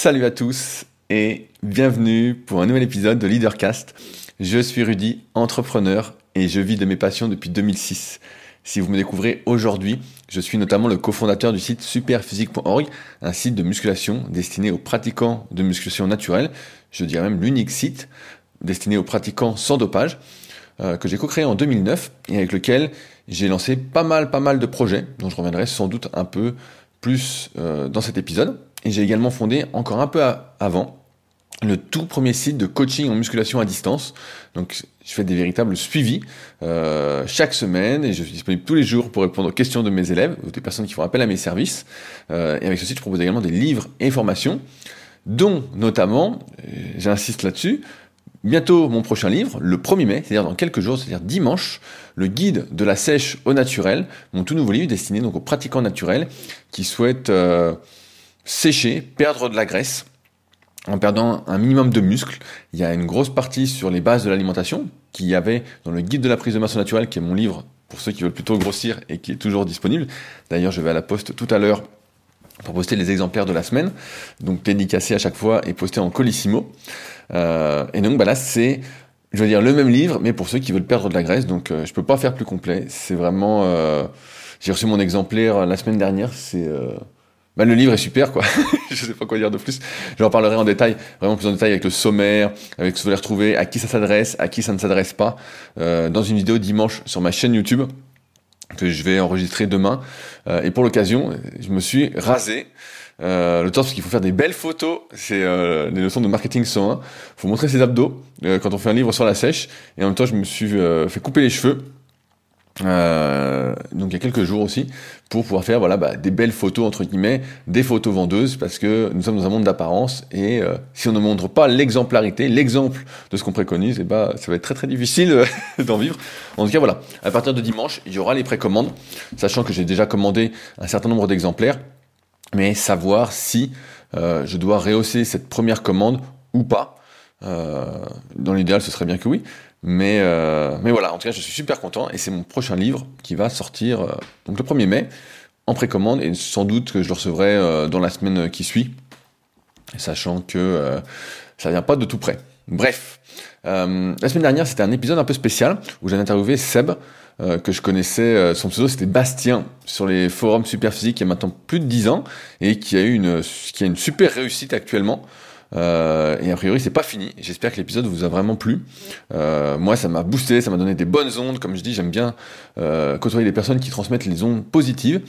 Salut à tous et bienvenue pour un nouvel épisode de Leadercast. Je suis Rudy, entrepreneur et je vis de mes passions depuis 2006. Si vous me découvrez aujourd'hui, je suis notamment le cofondateur du site superphysique.org, un site de musculation destiné aux pratiquants de musculation naturelle, je dirais même l'unique site destiné aux pratiquants sans dopage, euh, que j'ai co-créé en 2009 et avec lequel j'ai lancé pas mal, pas mal de projets, dont je reviendrai sans doute un peu plus euh, dans cet épisode. Et j'ai également fondé encore un peu avant le tout premier site de coaching en musculation à distance. Donc je fais des véritables suivis euh, chaque semaine et je suis disponible tous les jours pour répondre aux questions de mes élèves ou des personnes qui font appel à mes services. Euh, et avec ce site, je propose également des livres et formations, dont notamment, euh, j'insiste là-dessus, bientôt mon prochain livre, le 1er mai, c'est-à-dire dans quelques jours, c'est-à-dire dimanche, le guide de la sèche au naturel, mon tout nouveau livre destiné donc aux pratiquants naturels qui souhaitent sécher, perdre de la graisse en perdant un minimum de muscles. Il y a une grosse partie sur les bases de l'alimentation qu'il y avait dans le guide de la prise de masse naturelle, qui est mon livre pour ceux qui veulent plutôt grossir et qui est toujours disponible. D'ailleurs, je vais à la poste tout à l'heure pour poster les exemplaires de la semaine, donc dédicacé à chaque fois et posté en colissimo. Euh, et donc bah là, c'est, je veux dire, le même livre, mais pour ceux qui veulent perdre de la graisse. Donc euh, je peux pas faire plus complet. C'est vraiment, euh, j'ai reçu mon exemplaire la semaine dernière. C'est euh, bah, le livre est super, quoi. je sais pas quoi dire de plus. J'en parlerai en détail, vraiment plus en détail avec le sommaire, avec ce que vous allez retrouver, à qui ça s'adresse, à qui ça ne s'adresse pas, euh, dans une vidéo dimanche sur ma chaîne YouTube que je vais enregistrer demain. Euh, et pour l'occasion, je me suis rasé. Euh, le temps parce qu'il faut faire des belles photos, c'est euh, des leçons de marketing 101. faut montrer ses abdos quand on fait un livre sur la sèche. Et en même temps, je me suis fait couper les cheveux euh, donc il y a quelques jours aussi, pour pouvoir faire voilà bah, des belles photos entre guillemets, des photos vendeuses, parce que nous sommes dans un monde d'apparence et euh, si on ne montre pas l'exemplarité, l'exemple de ce qu'on préconise, et eh bah ça va être très très difficile euh, d'en vivre. En tout cas voilà, à partir de dimanche, il y aura les précommandes, sachant que j'ai déjà commandé un certain nombre d'exemplaires, mais savoir si je dois rehausser cette première commande ou pas. dans l'idéal, ce serait bien que oui, mais, euh, mais voilà, en tout cas, je suis super content et c'est mon prochain livre qui va sortir euh, donc le 1er mai en précommande et sans doute que je le recevrai euh, dans la semaine qui suit, sachant que ça vient pas de tout près. Bref, la semaine dernière, c'était un épisode un peu spécial où j'ai interviewé Seb, que je connaissais, son pseudo c'était Bastien, sur les forums Superphysique il y a maintenant plus de 10 ans et qui a eu une, qui a une super réussite actuellement. Euh, et a priori, c'est pas fini. J'espère que l'épisode vous a vraiment plu. Euh, moi, ça m'a boosté, ça m'a donné des bonnes ondes. Comme je dis, j'aime bien euh, côtoyer des personnes qui transmettent les ondes positives.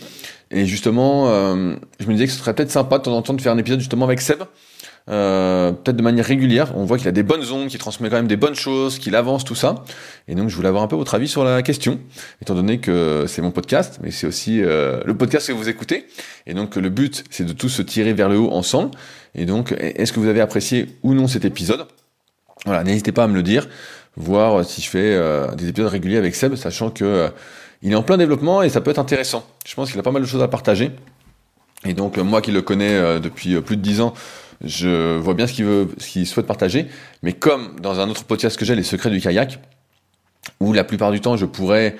Et justement, je me disais que ce serait peut-être sympa de temps en temps de faire un épisode justement avec Seb. Euh, peut-être de manière régulière. On voit qu'il a des bonnes ondes, qu'il transmet quand même des bonnes choses, qu'il avance tout ça. Et donc je voulais avoir un peu votre avis sur la question, étant donné que c'est mon podcast, mais c'est aussi euh, le podcast que vous écoutez. Et donc le but, c'est de tous se tirer vers le haut ensemble. Et donc, est-ce que vous avez apprécié ou non cet épisode? Voilà, n'hésitez pas à me le dire, voir si je fais euh, des épisodes réguliers avec Seb, sachant que euh, il est en plein développement et ça peut être intéressant. Je pense qu'il a pas mal de choses à partager. Et donc, moi qui le connais depuis plus de 10 ans, je vois bien ce qu'il veut, ce qu'il souhaite partager. Mais comme dans un autre podcast que j'ai, les secrets du kayak, où la plupart du temps je pourrais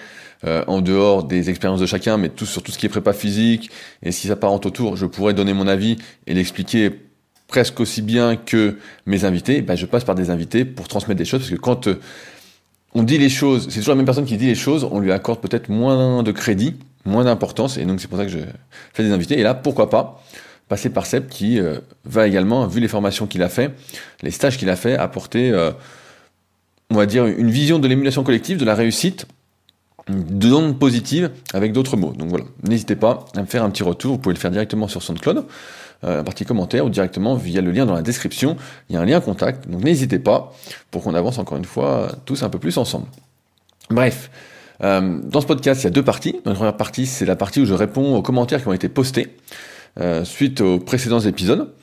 euh, en dehors des expériences de chacun, mais tout sur tout ce qui est prépa physique et si ça en autour, je pourrais donner mon avis et l'expliquer presque aussi bien que mes invités, ben je passe par des invités pour transmettre des choses, parce que quand euh, on dit les choses, c'est toujours la même personne qui dit les choses, on lui accorde peut-être moins de crédit, moins d'importance, et donc c'est pour ça que je fais des invités. Et là, pourquoi pas passer par Seb qui euh, va également, vu les formations qu'il a fait, les stages qu'il a fait, apporter, euh, on va dire, une vision de l'émulation collective, de la réussite, d'ondes positives avec d'autres mots. Donc voilà, n'hésitez pas à me faire un petit retour, vous pouvez le faire directement sur SoundCloud euh, la partie commentaire ou directement via le lien dans la description. Il y a un lien contact, donc n'hésitez pas pour qu'on avance encore une fois tous un peu plus ensemble. Bref, euh, dans ce podcast, il y a deux parties. La première partie, c'est la partie où je réponds aux commentaires qui ont été postés euh, suite aux précédents épisodes.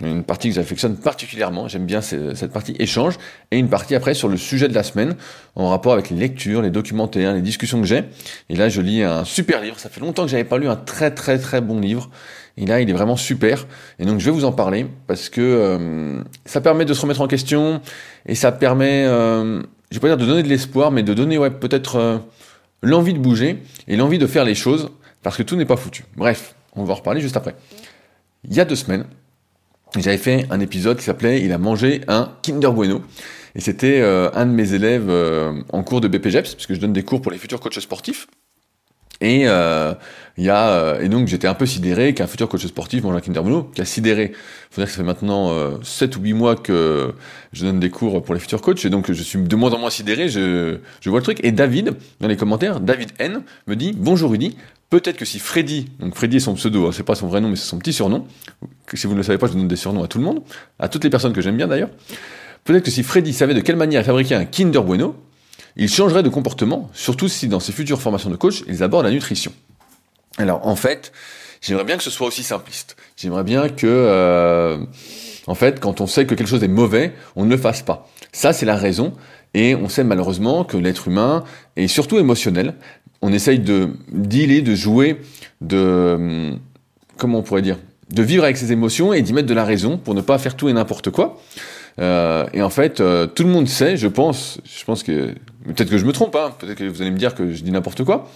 Une partie que j'affectionne particulièrement, j'aime bien cette partie échange, et une partie après sur le sujet de la semaine, en rapport avec les lectures, les documentaires, les discussions que j'ai. Et là, je lis un super livre, ça fait longtemps que j'avais pas lu un très très très bon livre, et là, il est vraiment super. Et donc, je vais vous en parler parce que euh, ça permet de se remettre en question et ça permet, euh, je vais pas dire de donner de l'espoir, mais de donner ouais, peut-être euh, l'envie de bouger et l'envie de faire les choses parce que tout n'est pas foutu. Bref, on va en reparler juste après. Il y a deux semaines, J'avais fait un épisode qui s'appelait Il a mangé un Kinder Bueno. Et c'était euh, un de mes élèves euh, en cours de BPGEPS, puisque je donne des cours pour les futurs coachs sportifs. Et euh, y a euh, et donc j'étais un peu sidéré qu'un futur coach sportif mange un Kinder Bueno, qui a sidéré. Faut dire que ça fait maintenant euh, 7 ou 8 mois que je donne des cours pour les futurs coachs et donc je suis de moins en moins sidéré, je, je vois le truc et David dans les commentaires, David N me dit "Bonjour Rudy, peut-être que si Freddy, donc Freddy est son pseudo, hein, c'est pas son vrai nom mais c'est son petit surnom. Si vous ne le savez pas, je donne des surnoms à tout le monde, à toutes les personnes que j'aime bien d'ailleurs. Peut-être que si Freddy savait de quelle manière fabriquer un Kinder Bueno, il changerait de comportement, surtout si dans ses futures formations de coach, ils abordent la nutrition. Alors en fait, j'aimerais bien que ce soit aussi simpliste. J'aimerais bien que, euh, en fait, quand on sait que quelque chose est mauvais, on ne le fasse pas. Ça, c'est la raison. Et on sait malheureusement que l'être humain est surtout émotionnel. On essaye de dealer, de jouer, de... Comment on pourrait dire De vivre avec ses émotions et d'y mettre de la raison pour ne pas faire tout et n'importe quoi. Euh, et en fait, euh, tout le monde sait, je pense, je pense que peut-être que je me trompe, hein, peut-être que vous allez me dire que je dis n'importe quoi,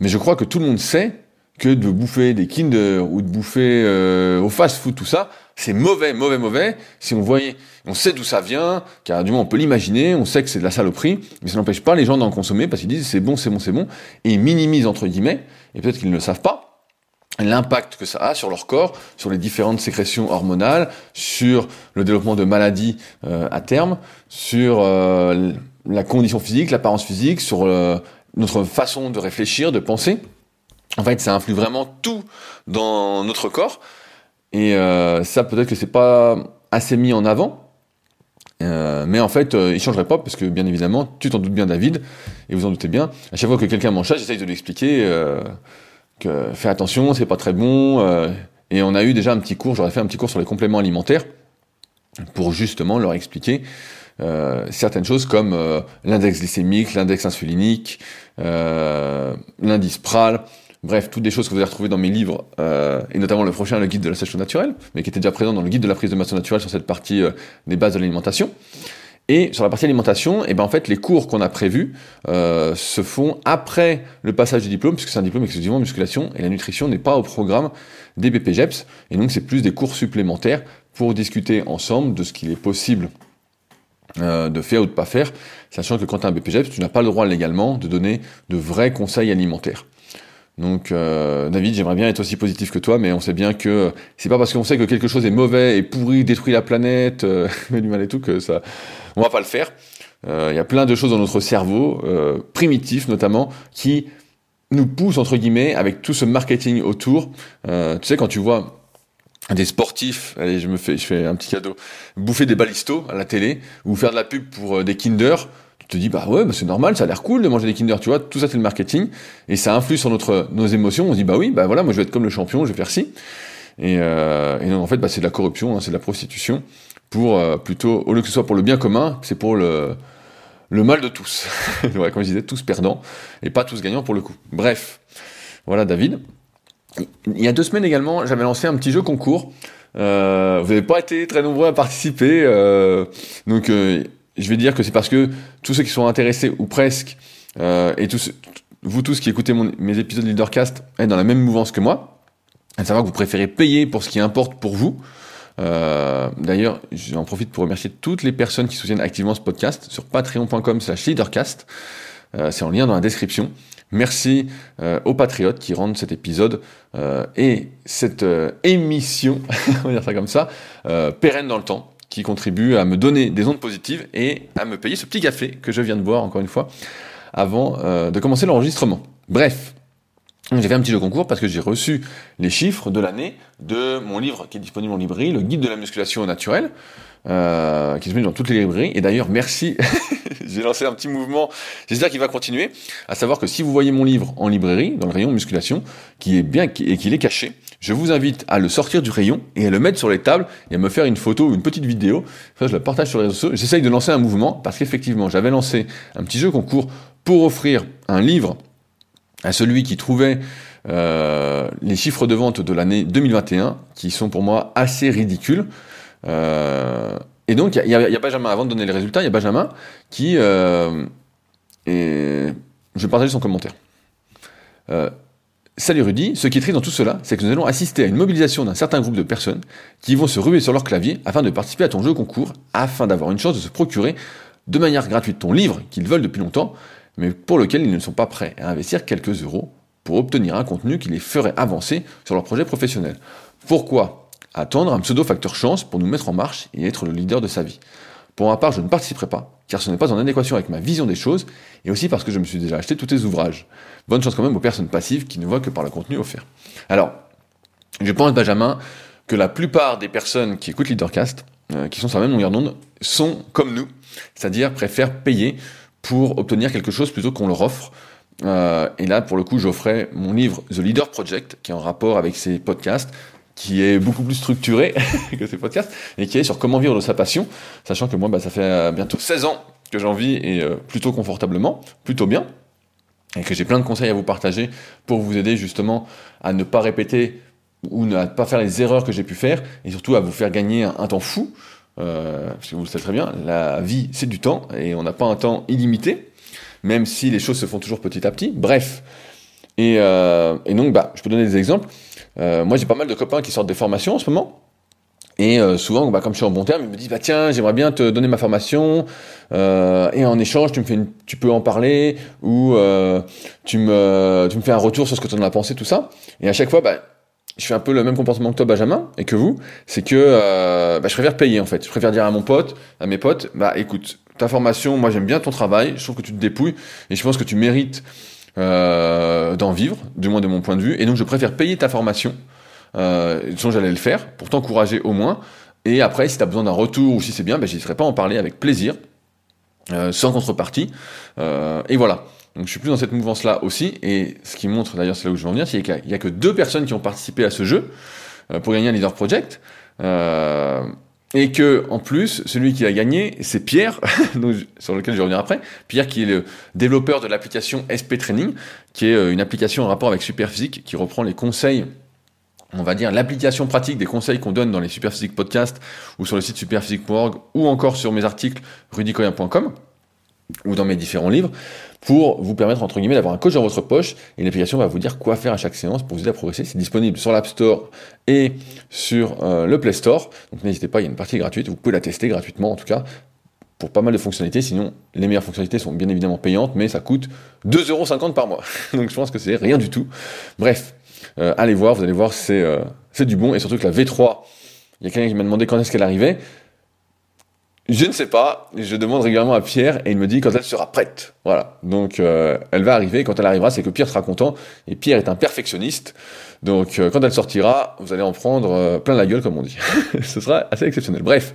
mais je crois que tout le monde sait que de bouffer des Kinder ou de bouffer euh, au fast-food, tout ça, c'est mauvais, mauvais, mauvais. Si on voyait, on sait d'où ça vient, car du moins on peut l'imaginer, on sait que c'est de la saloperie, mais ça n'empêche pas les gens d'en consommer parce qu'ils disent c'est bon, c'est bon, c'est bon, et ils minimisent entre guillemets, et peut-être qu'ils ne le savent pas, l'impact que ça a sur leur corps, sur les différentes sécrétions hormonales, sur le développement de maladies euh, à terme, sur euh, la condition physique, l'apparence physique, sur euh, notre façon de réfléchir, de penser. En fait, ça influe vraiment tout dans notre corps. Et euh, ça, peut-être que c'est pas assez mis en avant. Euh, mais en fait, euh, il changerait pas parce que bien évidemment, tu t'en doutes bien, David, et vous en doutez bien. À chaque fois que quelqu'un mange ça, j'essaye de lui expliquer que fais attention, c'est pas très bon. et on a eu déjà un petit cours. J'aurais fait un petit cours sur les compléments alimentaires pour justement leur expliquer euh, certaines choses comme euh, l'index glycémique, l'index insulinique, euh, l'indice PRAL, bref, toutes des choses que vous allez retrouver dans mes livres, et notamment le prochain, le guide de la sèche naturelle, mais qui était déjà présent dans le guide de la prise de masse naturelle sur cette partie des bases de l'alimentation. Et sur la partie alimentation, et eh ben en fait, les cours qu'on a prévus euh, se font après le passage du diplôme, puisque c'est un diplôme exclusivement en musculation, et la nutrition n'est pas au programme des BPGEPS, et donc c'est plus des cours supplémentaires pour discuter ensemble de ce qu'il est possible euh, de faire ou de pas faire, sachant que quand tu as un BPGEPS, tu n'as pas le droit légalement de donner de vrais conseils alimentaires. Donc euh, David, j'aimerais bien être aussi positif que toi, mais on sait bien que c'est pas parce qu'on sait que quelque chose est mauvais et pourri, détruit la planète, euh, du mal et tout, que ça, on va pas le faire. Euh, il y a plein de choses dans notre cerveau, euh, primitif notamment, qui nous poussent entre guillemets avec tout ce marketing autour. tu sais quand tu vois des sportifs, allez, je me fais, je fais un petit cadeau, bouffer des balistos à la télé ou faire de la pub pour des Kinder, te dis bah ouais, bah c'est normal, ça a l'air cool de manger des Kinder, tu vois, tout ça c'est le marketing et ça influe sur notre nos émotions. On se dit bah oui, bah voilà, moi je vais être comme le champion, je vais faire ci. Et, euh, non, en fait, bah, c'est de la corruption, hein, c'est de la prostitution pour euh, plutôt au lieu que ce soit pour le bien commun, c'est pour le le mal de tous. ouais, comme je disais, tous perdants et pas tous gagnants pour le coup. Bref, voilà David. Il y a deux semaines également, j'avais lancé un petit jeu concours. Euh, vous n'avez pas été très nombreux à participer, euh, donc je vais dire que c'est parce que tous ceux qui sont intéressés ou presque, euh, et vous tous qui écoutez mes épisodes de Leadercast, êtes dans la même mouvance que moi, à savoir que vous préférez payer pour ce qui importe pour vous. Euh, D'ailleurs, j'en profite pour remercier toutes les personnes qui soutiennent activement ce podcast sur patreon.com/slash leadercast. Euh, c'est en lien dans la description. Merci aux patriotes qui rendent cet épisode et cette émission, on va dire ça comme ça, pérenne dans le temps, qui contribue à me donner des ondes positives et à me payer ce petit café que je viens de boire encore une fois avant euh, de commencer l'enregistrement. Bref, j'ai fait un petit jeu concours parce que j'ai reçu les chiffres de l'année de mon livre qui est disponible en librairie, le guide de la musculation naturelle, euh, qui est disponible dans toutes les librairies. Et d'ailleurs, merci, j'ai lancé un petit mouvement, j'espère qu'il va continuer, à savoir que si vous voyez mon livre en librairie, dans le rayon musculation, qui est bien et qu'il est caché, je vous invite à le sortir du rayon et à le mettre sur les tables et à me faire une photo ou une petite vidéo. Ça, je la partage sur les réseaux sociaux. J'essaye de lancer un mouvement parce qu'effectivement, j'avais lancé un petit jeu concours pour offrir un livre à celui qui trouvait euh, les chiffres de vente de l'année 2021, qui sont pour moi assez ridicules. Euh, et donc, il y, a Benjamin, avant de donner les résultats, il y a Benjamin qui... Euh, je vais partager son commentaire. Euh, Salut Rudy, ce qui est triste dans tout cela, c'est que nous allons assister à une mobilisation d'un certain groupe de personnes qui vont se ruer sur leur clavier afin de participer à ton jeu concours, afin d'avoir une chance de se procurer de manière gratuite ton livre qu'ils veulent depuis longtemps, mais pour lequel ils ne sont pas prêts à investir quelques euros pour obtenir un contenu qui les ferait avancer sur leur projet professionnel. Pourquoi attendre un pseudo facteur chance pour nous mettre en marche et être le leader de sa vie Pour ma part, je ne participerai pas, car ce n'est pas en adéquation avec ma vision des choses, et aussi parce que je me suis déjà acheté tous tes ouvrages. Bonne chance quand même aux personnes passives qui ne voient que par le contenu offert. Alors, je pense, Benjamin, que la plupart des personnes qui écoutent Leadercast, euh, qui sont sur la même longueur d'onde, sont comme nous, c'est-à-dire préfèrent payer pour obtenir quelque chose plutôt qu'on leur offre. Euh, et là, pour le coup, j'offrais mon livre The Leader Project, qui est en rapport avec ces podcasts, qui est beaucoup plus structuré que ces podcasts, et qui est sur comment vivre de sa passion, sachant que moi, bah, ça fait euh, bientôt 16 ans que j'en vis, et euh, plutôt confortablement, plutôt bien, et que j'ai plein de conseils à vous partager pour vous aider justement à ne pas répéter ou ne pas faire les erreurs que j'ai pu faire, et surtout à vous faire gagner un, temps fou, parce que vous le savez très bien, la vie c'est du temps, et on n'a pas un temps illimité, même si les choses se font toujours petit à petit. Bref. Et, euh, et donc, bah, je peux donner des exemples. Euh, moi, j'ai pas mal de copains qui sortent des formations en ce moment. Et euh, souvent, bah, comme je suis en bon terme, ils me disent bah tiens, j'aimerais bien te donner ma formation euh, et en échange, tu peux en parler ou tu me, fais un retour sur ce que tu en as pensé, tout ça. Et à chaque fois, bah, je fais un peu le même comportement que toi, Benjamin, et que vous, c'est que je préfère payer en fait. Je préfère dire à mon pote, à mes potes, bah écoute, ta formation, moi j'aime bien ton travail, je trouve que tu te dépouilles, et je pense que tu mérites euh, d'en vivre, du moins de mon point de vue, et donc je préfère payer ta formation, euh, sinon j'allais le faire, pour t'encourager au moins, et après si tu as besoin d'un retour ou si c'est bien, bah, j'hésiterai pas à en parler avec plaisir, euh, sans contrepartie, euh, et voilà. Donc je suis plus dans cette mouvance-là aussi, et ce qui montre d'ailleurs, c'est là où je veux en venir, c'est qu'il n'y a, que deux personnes qui ont participé à ce jeu pour gagner un Leader Project. Et que, en plus, celui qui a gagné, c'est Pierre, sur lequel je vais revenir après. Pierre, qui est le développeur de l'application SP Training, qui est euh, une application en rapport avec Superphysique, qui reprend les conseils, on va dire, l'application pratique des conseils qu'on donne dans les Superphysique podcasts, ou sur le site superphysique.org, ou encore sur mes articles rudicoya.com, ou dans mes différents livres pour vous permettre, entre guillemets, d'avoir un coach dans votre poche, et l'application va vous dire quoi faire à chaque séance pour vous aider à progresser. C'est disponible sur l'App Store et sur euh, le Play Store, donc n'hésitez pas, il y a une partie gratuite, vous pouvez la tester gratuitement en tout cas, pour pas mal de fonctionnalités, sinon les meilleures fonctionnalités sont bien évidemment payantes, mais ça coûte 2,50€ par mois, donc je pense que c'est rien du tout. Bref, euh, allez voir, vous allez voir, c'est euh, c'est du bon, et surtout que la V3, il y a quelqu'un qui m'a demandé quand est-ce qu'elle arrivait, je ne sais pas. Je demande régulièrement à Pierre et il me dit quand elle sera prête. Voilà. Donc euh, elle va arriver. Quand elle arrivera, c'est que Pierre sera content. Et Pierre est un perfectionniste. Donc euh, quand elle sortira, vous allez en prendre euh, plein la gueule, comme on dit. Ce sera assez exceptionnel. Bref.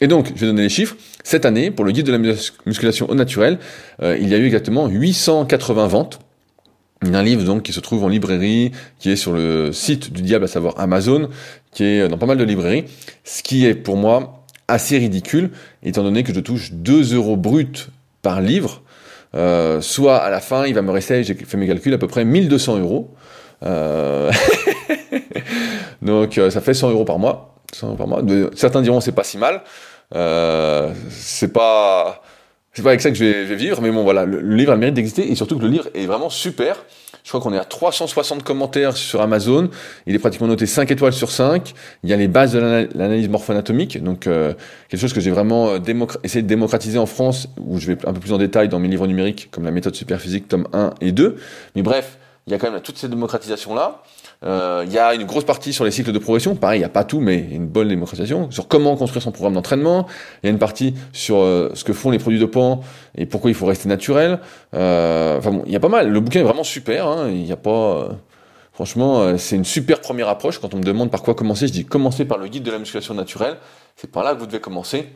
Et donc, je vais donner les chiffres. Cette année, pour le guide de la musculation au naturel, il y a eu exactement 880 ventes. d'un livre qui se trouve en librairie, qui est sur le site du diable, à savoir Amazon, qui est dans pas mal de librairies. Ce qui est pour moi assez ridicule, étant donné que je touche 2 euros bruts par livre. Euh, soit à la fin, il va me rester, j'ai fait mes calculs, à peu près 1200 euros. Euh, donc euh, ça fait 100 euros par mois. 100 euros par mois. certains diront c'est pas si mal. c'est pas c'est pas avec ça que je vais, vivre, mais bon voilà, le, livre a le mérite d'exister et surtout que le livre est vraiment super. Je crois qu'on est à 360 commentaires sur Amazon. Il est pratiquement noté 5 étoiles sur 5. Il y a les bases de l'analyse morpho-anatomique, donc euh, quelque chose que j'ai vraiment euh, essayé de démocratiser en France, où je vais un peu plus en détail dans mes livres numériques, comme la méthode superphysique tome 1 et 2. Mais bref, il y a quand même toute cette démocratisation-là. Euh, il y a une grosse partie sur les cycles de progression. Pareil, il n'y a pas tout, mais une bonne démocratisation. Sur comment construire son programme d'entraînement. Il y a une partie sur euh, ce que font les produits de dopants et pourquoi il faut rester naturel. Euh, enfin bon, il y a pas mal. Le bouquin est vraiment super. Hein. Il n'y a pas... Franchement, c'est une super première approche. Quand on me demande par quoi commencer, je dis commencer par le guide de la musculation naturelle. C'est par là que vous devez commencer.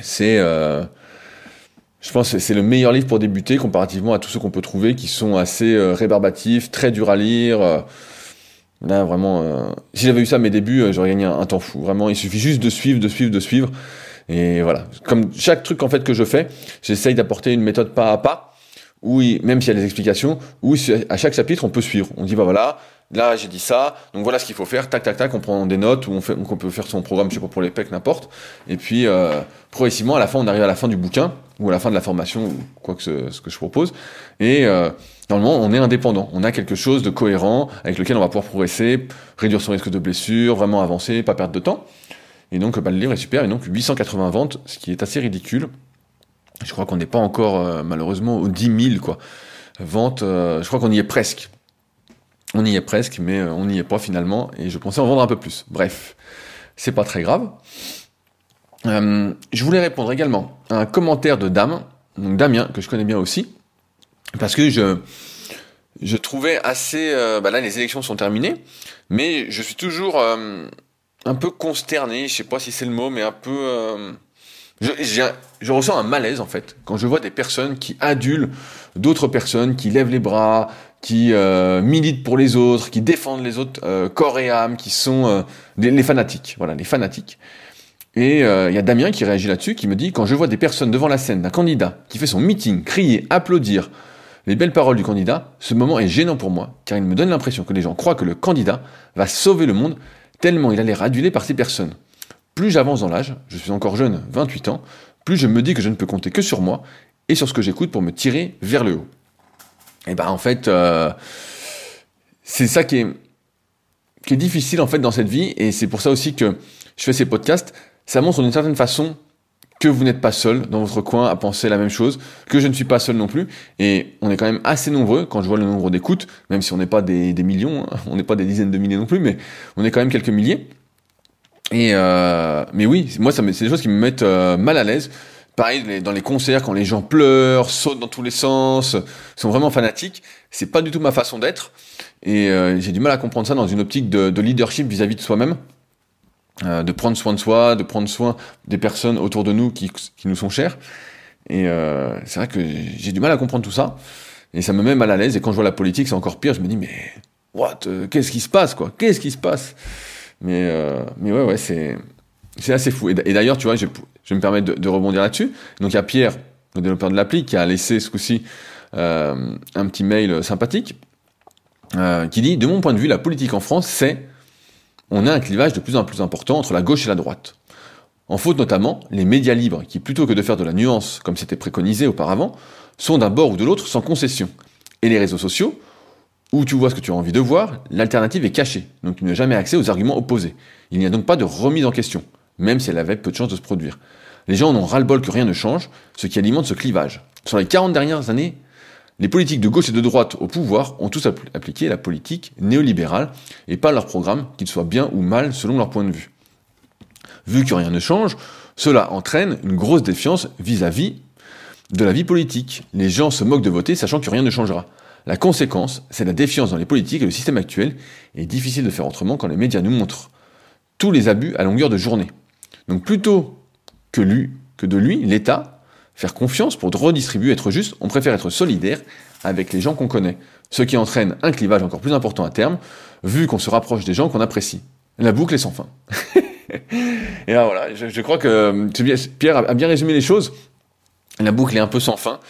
C'est... Je pense que c'est le meilleur livre pour débuter comparativement à tous ceux qu'on peut trouver qui sont assez rébarbatifs, très durs à lire. Là, vraiment, euh, si j'avais eu ça à mes débuts, euh, j'aurais gagné un, temps fou. Vraiment, il suffit juste de suivre, de suivre, de suivre. Et voilà. Comme chaque truc en fait que je fais, j'essaye d'apporter une méthode pas à pas, où même s'il y a des explications, où à chaque chapitre on peut suivre. On dit bah voilà, là j'ai dit ça, donc voilà ce qu'il faut faire, tac tac tac, on prend des notes, ou on, fait, on peut faire son programme, je sais pas pour les pecs, n'importe. Et puis euh, progressivement, à la fin, on arrive à la fin du bouquin, ou à la fin de la formation, ou quoi que ce, ce que je propose. Et Normalement, on est indépendant. On a quelque chose de cohérent avec lequel on va pouvoir progresser, réduire son risque de blessure, vraiment avancer, pas perdre de temps. Et donc, bah, le livre est super. Et donc, 880 ventes, ce qui est assez ridicule. Je crois qu'on n'est pas encore, euh, malheureusement, aux 10 000, quoi. Ventes, euh, je crois qu'on y est presque. On y est presque, mais euh, on n'y est pas finalement. Et je pensais en vendre un peu plus. Bref, c'est pas très grave. je voulais répondre également à un commentaire de Dame, donc Damien, que je connais bien aussi, parce que je, je trouvais assez... bah là, les élections sont terminées, mais je suis toujours un peu consterné, je sais pas si c'est le mot, mais un peu... Euh, je, je, ressens un malaise en fait quand je vois des personnes qui adulent d'autres personnes, qui lèvent les bras, qui euh, militent pour les autres, qui défendent les autres euh, corps et âme, qui sont les fanatiques. Voilà, les fanatiques. Et il y a Damien qui réagit là-dessus, qui me dit quand je vois des personnes devant la scène d'un candidat qui fait son meeting, crier, applaudir les belles paroles du candidat, ce moment est gênant pour moi, car il me donne l'impression que les gens croient que le candidat va sauver le monde tellement il a l'air adulé par ces personnes. Plus j'avance dans l'âge, je suis encore jeune, 28 ans, plus je me dis que je ne peux compter que sur moi et sur ce que j'écoute pour me tirer vers le haut. Et ben en fait, euh, c'est ça qui est, qui est difficile en fait dans cette vie et c'est pour ça aussi que je fais ces podcasts. Ça montre d'une certaine façon que vous n'êtes pas seul dans votre coin à penser la même chose, que je ne suis pas seul non plus, et on est quand même assez nombreux quand je vois le nombre d'écoutes, même si on n'est pas des, millions, on n'est pas des dizaines de milliers non plus, mais on est quand même quelques milliers. Et euh, mais oui, moi c'est des choses qui me mettent euh, mal à l'aise. Pareil dans les concerts quand les gens pleurent, sautent dans tous les sens, sont vraiment fanatiques, c'est pas du tout ma façon d'être, et euh, j'ai du mal à comprendre ça dans une optique de, de leadership vis-à-vis -vis de soi-même. Euh, de prendre soin de soi, de prendre soin des personnes autour de nous qui, qui nous sont chères. Et euh, c'est vrai que j'ai du mal à comprendre tout ça. Et ça me met mal à l'aise. Et quand je vois la politique, c'est encore pire. Je me dis, mais what euh, Qu'est-ce qui se passe, quoi? Qu'est-ce qui se passe? Mais, euh, mais ouais, ouais, c'est, c'est assez fou. Et, d'ailleurs, tu vois, je, je me permettre de, de rebondir là-dessus. Donc, il y a Pierre, le développeur de l'appli, qui a laissé ce coup-ci un petit mail sympathique qui dit De mon point de vue, la politique en France, c'est on a un clivage de plus en plus important entre la gauche et la droite. En faute notamment les médias libres qui, plutôt que de faire de la nuance comme c'était préconisé auparavant, sont d'un bord ou de l'autre sans concession. Et les réseaux sociaux, où tu vois ce que tu as envie de voir, l'alternative est cachée, donc tu n'as jamais accès aux arguments opposés. Il n'y a donc pas de remise en question, même si elle avait peu de chances de se produire. Les gens en ont ras-le-bol que rien ne change, ce qui alimente ce clivage. Sur les 40 dernières années, les politiques de gauche et de droite au pouvoir ont tous appliqué la politique néolibérale et pas leur programme, qu'il soit bien ou mal selon leur point de vue. Vu que rien ne change, cela entraîne une grosse défiance vis-à-vis de la vie politique. Les gens se moquent de voter sachant que rien ne changera. La conséquence, c'est la défiance dans les politiques et le système actuel est difficile de faire autrement quand les médias nous montrent tous les abus à longueur de journée. Donc plutôt que, lui, que de lui, l'État faire confiance pour redistribuer, être juste, on préfère être solidaire avec les gens qu'on connaît, ce qui entraîne un clivage encore plus important à terme, vu qu'on se rapproche des gens qu'on apprécie. La boucle est sans fin. et là voilà, je, crois que euh, Pierre a bien résumé les choses. La boucle est un peu sans fin.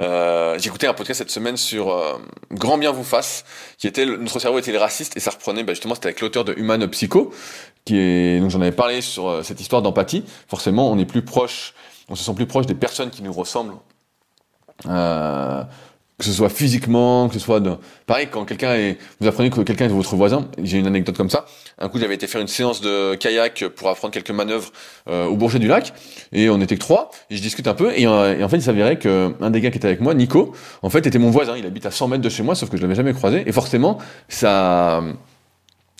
Euh, écouté un podcast cette semaine sur euh, Grand bien vous fasse, qui était notre cerveau est-il raciste et ça reprenait bah, justement c'était avec l'auteur de Human Psycho, qui est donc j'en avais parlé sur cette histoire d'empathie. Forcément, on est plus proche on se sent plus proche des personnes qui nous ressemblent. Euh, que ce soit physiquement, que ce soit de... Pareil, quand quelqu'un est... Vous apprenez que quelqu'un est votre voisin, j'ai une anecdote comme ça. Un coup, j'avais été faire une séance de kayak pour apprendre quelques manœuvres euh, au Bourget du Lac, et on était que trois, et je discute un peu, et, euh, en fait, il s'avérait qu'un des gars qui était avec moi, Nico, en fait, était mon voisin. Il habite à 100 mètres de chez moi, sauf que je l'avais jamais croisé, et forcément, ça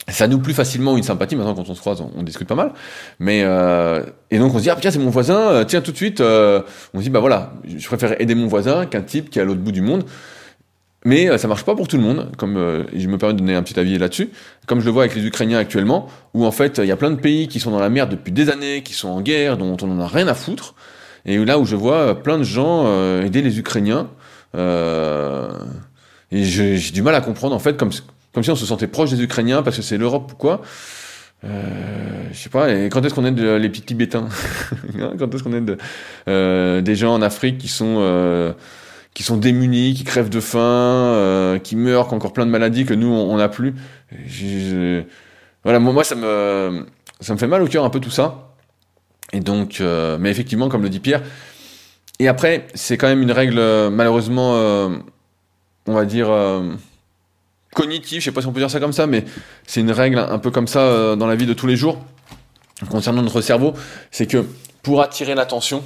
ça nous plus facilement une sympathie maintenant quand on se croise on, discute pas mal. Mais euh, et donc on se dit ah tiens c'est mon voisin euh, tiens tout de suite euh, on se dit bah voilà je préfère aider mon voisin qu'un type qui est à l'autre bout du monde. Mais euh, ça marche pas pour tout le monde comme euh, je me permets de donner un petit avis là-dessus. Comme je le vois avec les Ukrainiens actuellement où en fait il y a plein de pays qui sont dans la merde depuis des années qui sont en guerre dont on en a rien à foutre. Et là où je vois plein de gens aider les Ukrainiens et j'ai du mal à comprendre en fait comme comme si on se sentait proche des Ukrainiens parce que c'est l'Europe ou quoi. Euh, je sais pas, et quand est-ce qu'on aide les petits Tibétains hein, Quand est-ce qu'on aide euh, des gens en Afrique qui sont euh, qui sont démunis, qui crèvent de faim, euh, qui meurent, qui ont encore plein de maladies que nous on n'a plus? Voilà, moi, ça me ça me fait mal au cœur un peu tout ça. Et donc, euh, mais effectivement, comme le dit Pierre. Et après, c'est quand même une règle malheureusement on va dire, cognitive, je sais pas si on peut dire ça comme ça, mais c'est une règle un peu comme ça dans la vie de tous les jours, concernant notre cerveau, c'est que pour attirer l'attention,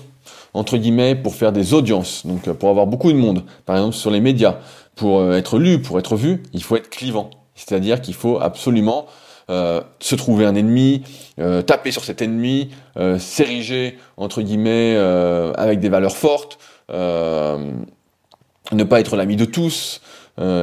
entre guillemets, pour faire des audiences, donc pour avoir beaucoup de monde, par exemple sur les médias, pour être lu, pour être vu, il faut être clivant. C'est-à-dire qu'il faut absolument euh, se trouver un ennemi, euh, taper sur cet ennemi, euh, s'ériger entre guillemets avec des valeurs fortes, ne pas être l'ami de tous.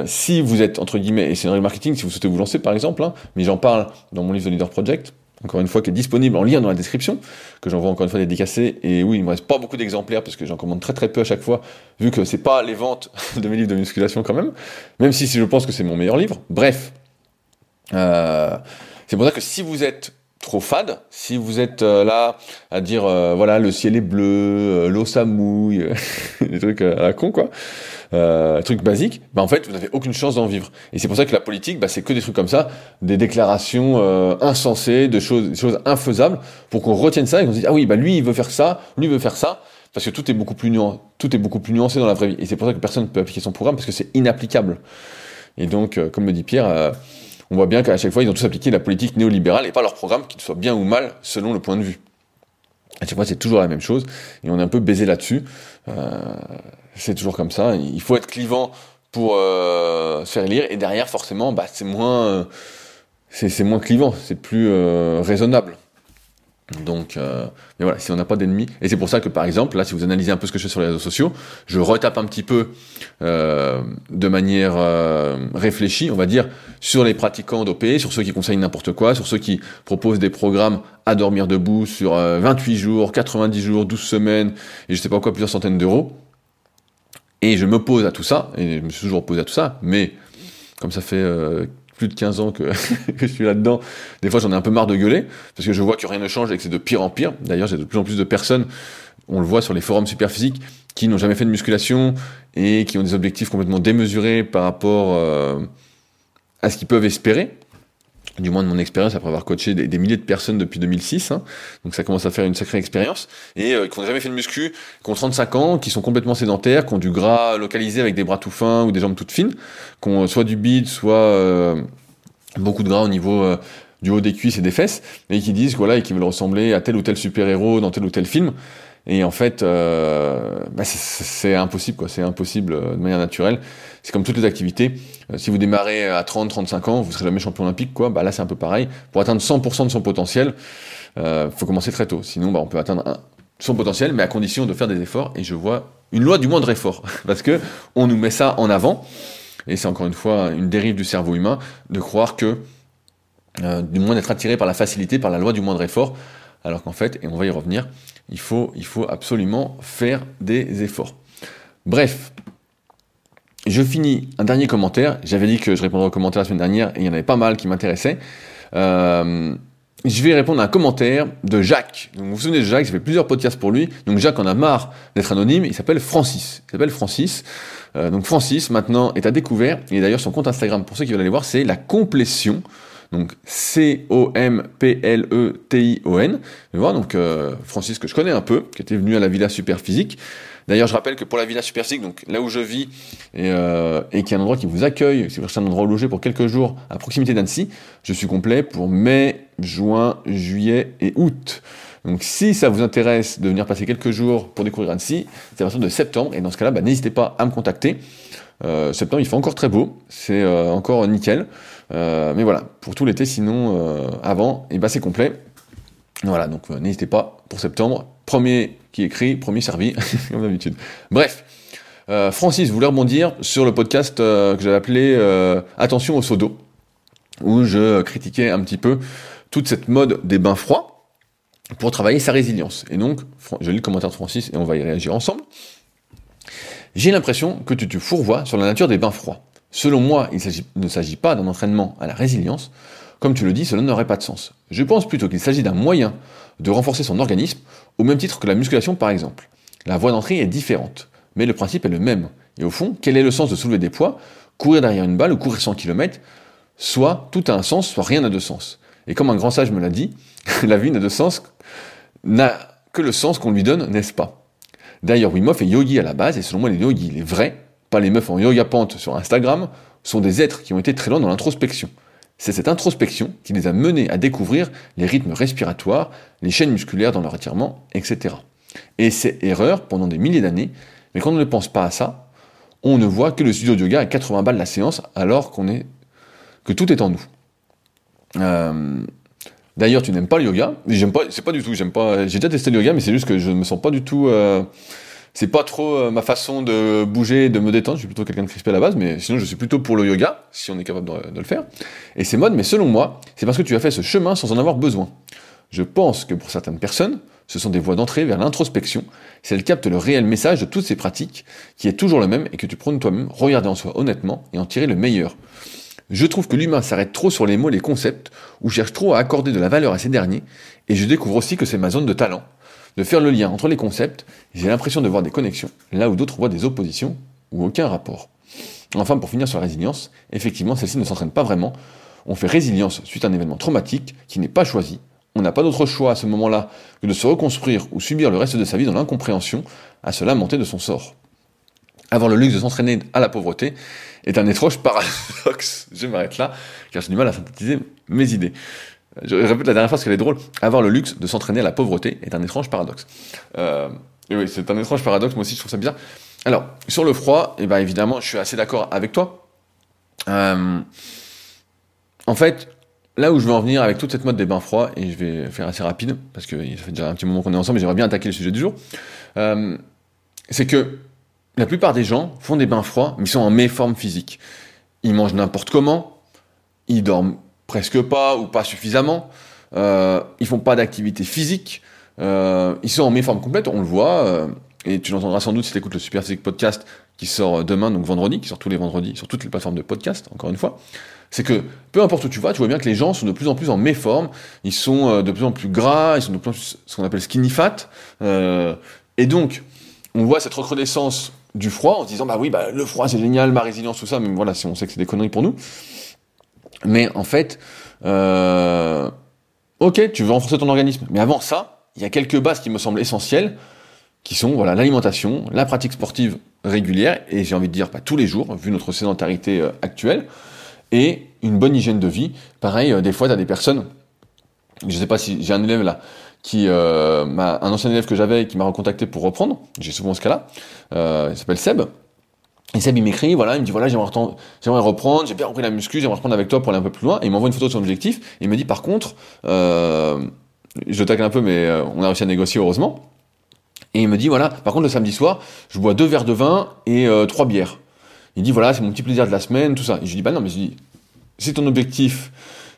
Si vous êtes entre guillemets, et c'est dans le marketing, si vous souhaitez vous lancer par exemple, hein, mais j'en parle dans mon livre de Leader Project, encore une fois, qui est disponible en lien dans la description, que j'envoie encore une fois dédicacé. Et oui, il me reste pas beaucoup d'exemplaires parce que j'en commande très très peu à chaque fois, vu que c'est pas les ventes de mes livres de musculation quand même, même si, je pense que c'est mon meilleur livre. Bref, euh, c'est pour ça que si vous êtes trop fade, si vous êtes euh, là à dire euh, voilà le ciel est bleu, l'eau ça mouille, des trucs à la con quoi, euh, trucs basiques, bah en fait vous n'avez aucune chance d'en vivre. Et c'est pour ça que la politique, bah, c'est que des trucs comme ça, des déclarations insensées, de choses, des choses infaisables, pour qu'on retienne ça et qu'on se dise ah oui bah lui il veut faire ça, lui il veut faire ça, parce que tout est beaucoup plus nuancé, tout est beaucoup plus nuancé dans la vraie vie. Et c'est pour ça que personne ne peut appliquer son programme parce que c'est inapplicable. Et donc comme me dit Pierre on voit bien qu'à chaque fois, ils ont tous appliqué la politique néolibérale et pas leur programme, qu'il soit bien ou mal selon le point de vue. À chaque fois, c'est toujours la même chose, et on est un peu baisé là-dessus. Euh, c'est toujours comme ça. Il faut être clivant pour euh, se faire lire, et derrière, forcément, bah, c'est moins, euh, c'est moins clivant, c'est plus raisonnable. Donc, euh, mais voilà, si on n'a pas d'ennemis, et c'est pour ça que par exemple, là, si vous analysez un peu ce que je fais sur les réseaux sociaux, je retape un petit peu euh, de manière euh, réfléchie, on va dire, sur les pratiquants d'OP, sur ceux qui conseillent n'importe quoi, sur ceux qui proposent des programmes à dormir debout sur 28 jours, 90 jours, 12 semaines, et je sais pas quoi, plusieurs centaines d'euros. Et je me pose à tout ça, et je me suis toujours posé à tout ça, mais comme ça fait plus de 15 ans que, je suis là-dedans, des fois j'en ai un peu marre de gueuler, parce que je vois que rien ne change et que c'est de pire en pire. D'ailleurs, j'ai de plus en plus de personnes, on le voit sur les forums super physiques, qui n'ont jamais fait de musculation et qui ont des objectifs complètement démesurés par rapport euh, à ce qu'ils peuvent espérer du moins de mon expérience après avoir coaché des, milliers de personnes depuis 2006, hein. donc ça commence à faire une sacrée expérience, et euh, qui n'ont jamais fait de muscu, qui ont 35 ans, qui sont complètement sédentaires, qui ont du gras localisé avec des bras tout fins ou des jambes toutes fines, qui ont soit du bide, soit euh, beaucoup de gras au niveau euh, du haut des cuisses et des fesses, et qui disent voilà, et qui veulent ressembler à tel ou tel super-héros dans tel ou tel film, et en fait, euh, bah c'est impossible, quoi. C'est impossible de manière naturelle. C'est comme toutes les activités. Euh, si vous démarrez à 30, 35 ans, vous serez jamais champion olympique, quoi. Bah là, c'est un peu pareil. Pour atteindre 100% de son potentiel, euh, faut commencer très tôt. Sinon, bah, on peut atteindre son potentiel, mais à condition de faire des efforts. Et je vois une loi du moindre effort, parce que on nous met ça en avant. Et c'est encore une fois une dérive du cerveau humain de croire que, euh, du moins d'être attiré par la facilité, par la loi du moindre effort, alors qu'en fait, et on va y revenir, il faut, il faut absolument faire des efforts. Bref, je finis un dernier commentaire. J'avais dit que je répondrais aux commentaires la semaine dernière et il y en avait pas mal qui m'intéressaient. Euh, je vais répondre à un commentaire de Jacques. Vous vous souvenez de Jacques, j'ai fait plusieurs podcasts pour lui. Donc Jacques en a marre d'être anonyme, il s'appelle Francis. Il s'appelle Francis. Euh, donc Francis maintenant est à découvert. Et d'ailleurs son compte Instagram, pour ceux qui veulent aller voir, c'est la complétion. Donc C-O-M-P-L-E-T-I-O-N. Voilà, donc euh, Francis que je connais un peu, qui était venu à la Villa Super Physique. D'ailleurs, je rappelle que pour la Villa Superphysique, donc là où je vis, et, euh, qui est un endroit qui vous accueille, si vous cherchez un endroit logé pour quelques jours à proximité d'Annecy, je suis complet pour mai, juin, juillet et août. Donc si ça vous intéresse de venir passer quelques jours pour découvrir Annecy, c'est à partir de septembre, et dans ce cas-là, bah, n'hésitez pas à me contacter. Euh, septembre, il fait encore très beau, c'est euh, encore nickel. Euh, mais voilà, pour tout l'été, sinon, euh, avant, et bah, c'est complet. Voilà, donc euh, n'hésitez pas pour septembre. Premier qui écrit, premier servi, comme d'habitude. Bref, Francis voulait rebondir sur le podcast que j'avais appelé Attention au seau d'eau, où je critiquais un petit peu toute cette mode des bains froids pour travailler sa résilience. Et donc, je lis le commentaire de Francis et on va y réagir ensemble. J'ai l'impression que tu te fourvoies sur la nature des bains froids. Selon moi, il ne s'agit pas d'un entraînement à la résilience, comme tu le dis, cela n'aurait pas de sens. Je pense plutôt qu'il s'agit d'un moyen de renforcer son organisme, au même titre que la musculation par exemple. La voie d'entrée est différente, mais le principe est le même. Et au fond, quel est le sens de soulever des poids? Courir derrière une balle ou courir 100 km Soit tout a un sens, soit rien n'a de sens. Et comme un grand sage me l'a dit, la vie n'a de sens, que le sens qu'on lui donne, n'est-ce pas? D'ailleurs, Wim Hof est yogi à la base, et selon moi, les yogis, les vrais, les meufs en yoga pente sur Instagram, sont des êtres qui ont été très loin dans l'introspection. C'est cette introspection qui les a menés à découvrir les rythmes respiratoires, les chaînes musculaires dans leur étirement, etc. Et c'est erreur pendant des milliers d'années, mais quand on ne pense pas à ça, on ne voit que le studio de yoga à 80 balles la séance, alors qu'on est que tout est en nous. Euh, d'ailleurs, tu n'aimes pas le yoga, pas, c'est pas du tout, pas. J'ai déjà testé le yoga, mais c'est juste que je ne me sens pas du tout. Euh, c'est pas trop euh, ma façon de bouger, de me détendre. Je suis plutôt quelqu'un de crispé à la base, mais sinon je suis plutôt pour le yoga, si on est capable de, le faire. Et c'est mode, mais selon moi, c'est parce que tu as fait ce chemin sans en avoir besoin. Je pense que pour certaines personnes, ce sont des voies d'entrée vers l'introspection, si elles captent le réel message de toutes ces pratiques, qui est toujours le même et que tu prônes toi-même, regarder en soi honnêtement et en tirer le meilleur. Je trouve que l'humain s'arrête trop sur les mots les concepts, ou cherche trop à accorder de la valeur à ces derniers, et je découvre aussi que c'est ma zone de talent, de faire le lien entre les concepts, j'ai l'impression de voir des connexions, là où d'autres voient des oppositions ou aucun rapport. Enfin, pour finir sur la résilience, effectivement, celle-ci ne s'entraîne pas vraiment. On fait résilience suite à un événement traumatique qui n'est pas choisi. On n'a pas d'autre choix à ce moment-là que de se reconstruire ou subir le reste de sa vie dans l'incompréhension, à se lamenter de son sort. Avoir le luxe de s'entraîner à la pauvreté est un étrange paradoxe. Je m'arrête là, car j'ai du mal à synthétiser mes idées. Je répète la dernière parce qu'elle est drôle. Avoir le luxe de s'entraîner à la pauvreté est un étrange paradoxe. Euh, oui, c'est un étrange paradoxe. Moi aussi, je trouve ça bizarre. Alors, sur le froid, eh ben, évidemment, je suis assez d'accord avec toi. Euh, en fait, là où je veux en venir avec toute cette mode des bains froids, et je vais faire assez rapide, parce que ça fait déjà un petit moment qu'on est ensemble, et j'aimerais bien attaquer le sujet du jour, euh, c'est que la plupart des gens font des bains froids, mais ils sont en méforme physique. Ils mangent n'importe comment, ils dorment presque pas ou pas suffisamment. Euh, ils font pas d'activité physique. Euh, ils sont en méforme complète, on le voit. Euh, et tu l'entendras sans doute si tu écoutes le Super Podcast qui sort demain, donc vendredi, qui sort tous les vendredis sur toutes les plateformes de podcast, encore une fois. C'est que peu importe où tu vas, tu vois bien que les gens sont de plus en plus en méforme, ils sont euh, de plus en plus gras, ils sont de plus en plus ce qu'on appelle skinny fat. Euh, et donc, on voit cette recrudescence du froid en se disant bah oui, bah, le froid c'est génial, ma résilience, tout ça, mais voilà, si on sait que c'est des conneries pour nous. Mais en fait, euh, ok, tu veux renforcer ton organisme. Mais avant ça, il y a quelques bases qui me semblent essentielles, qui sont voilà l'alimentation, la pratique sportive régulière, et j'ai envie de dire pas tous les jours, vu notre sédentarité euh, actuelle, et une bonne hygiène de vie. Pareil, euh, des fois, tu as des personnes, je sais pas si j'ai un élève là, qui euh, un ancien élève que j'avais qui m'a recontacté pour reprendre, j'ai souvent ce cas-là, il s'appelle Seb, et Seb, il m'écrit, voilà, il me dit, voilà, j'aimerais, reprendre, j'ai bien repris la muscu, j'aimerais reprendre avec toi pour aller un peu plus loin. Et il m'envoie une photo de son objectif, et il me dit, par contre, euh, je tacle un peu, mais euh, on a réussi à négocier, heureusement. Et il me dit, voilà, par contre, le samedi soir, je bois deux verres de vin et euh, trois bières. Il dit, voilà, c'est mon petit plaisir de la semaine, tout ça. Et je lui dis, bah non, mais je dis, si ton objectif,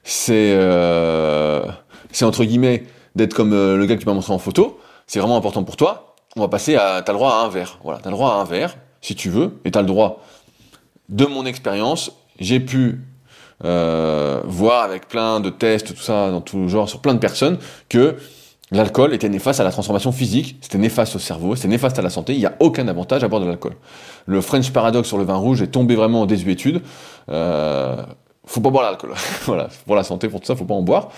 c'est, euh, c'est entre guillemets, d'être comme le gars que tu m'as montré en photo, c'est vraiment important pour toi, on va passer à, t'as le droit à un verre. Voilà, t'as le droit à un verre, si tu veux, et tu as le droit. De mon expérience, j'ai pu euh, voir avec plein de tests, tout ça, dans tout genre, sur plein de personnes, que l'alcool était néfaste à la transformation physique, c'était néfaste au cerveau, c'était néfaste à la santé, il n'y a aucun avantage à boire de l'alcool. Le French Paradox sur le vin rouge est tombé vraiment en désuétude. Euh, faut pas boire l'alcool. voilà, pour la santé, pour tout ça, faut pas en boire.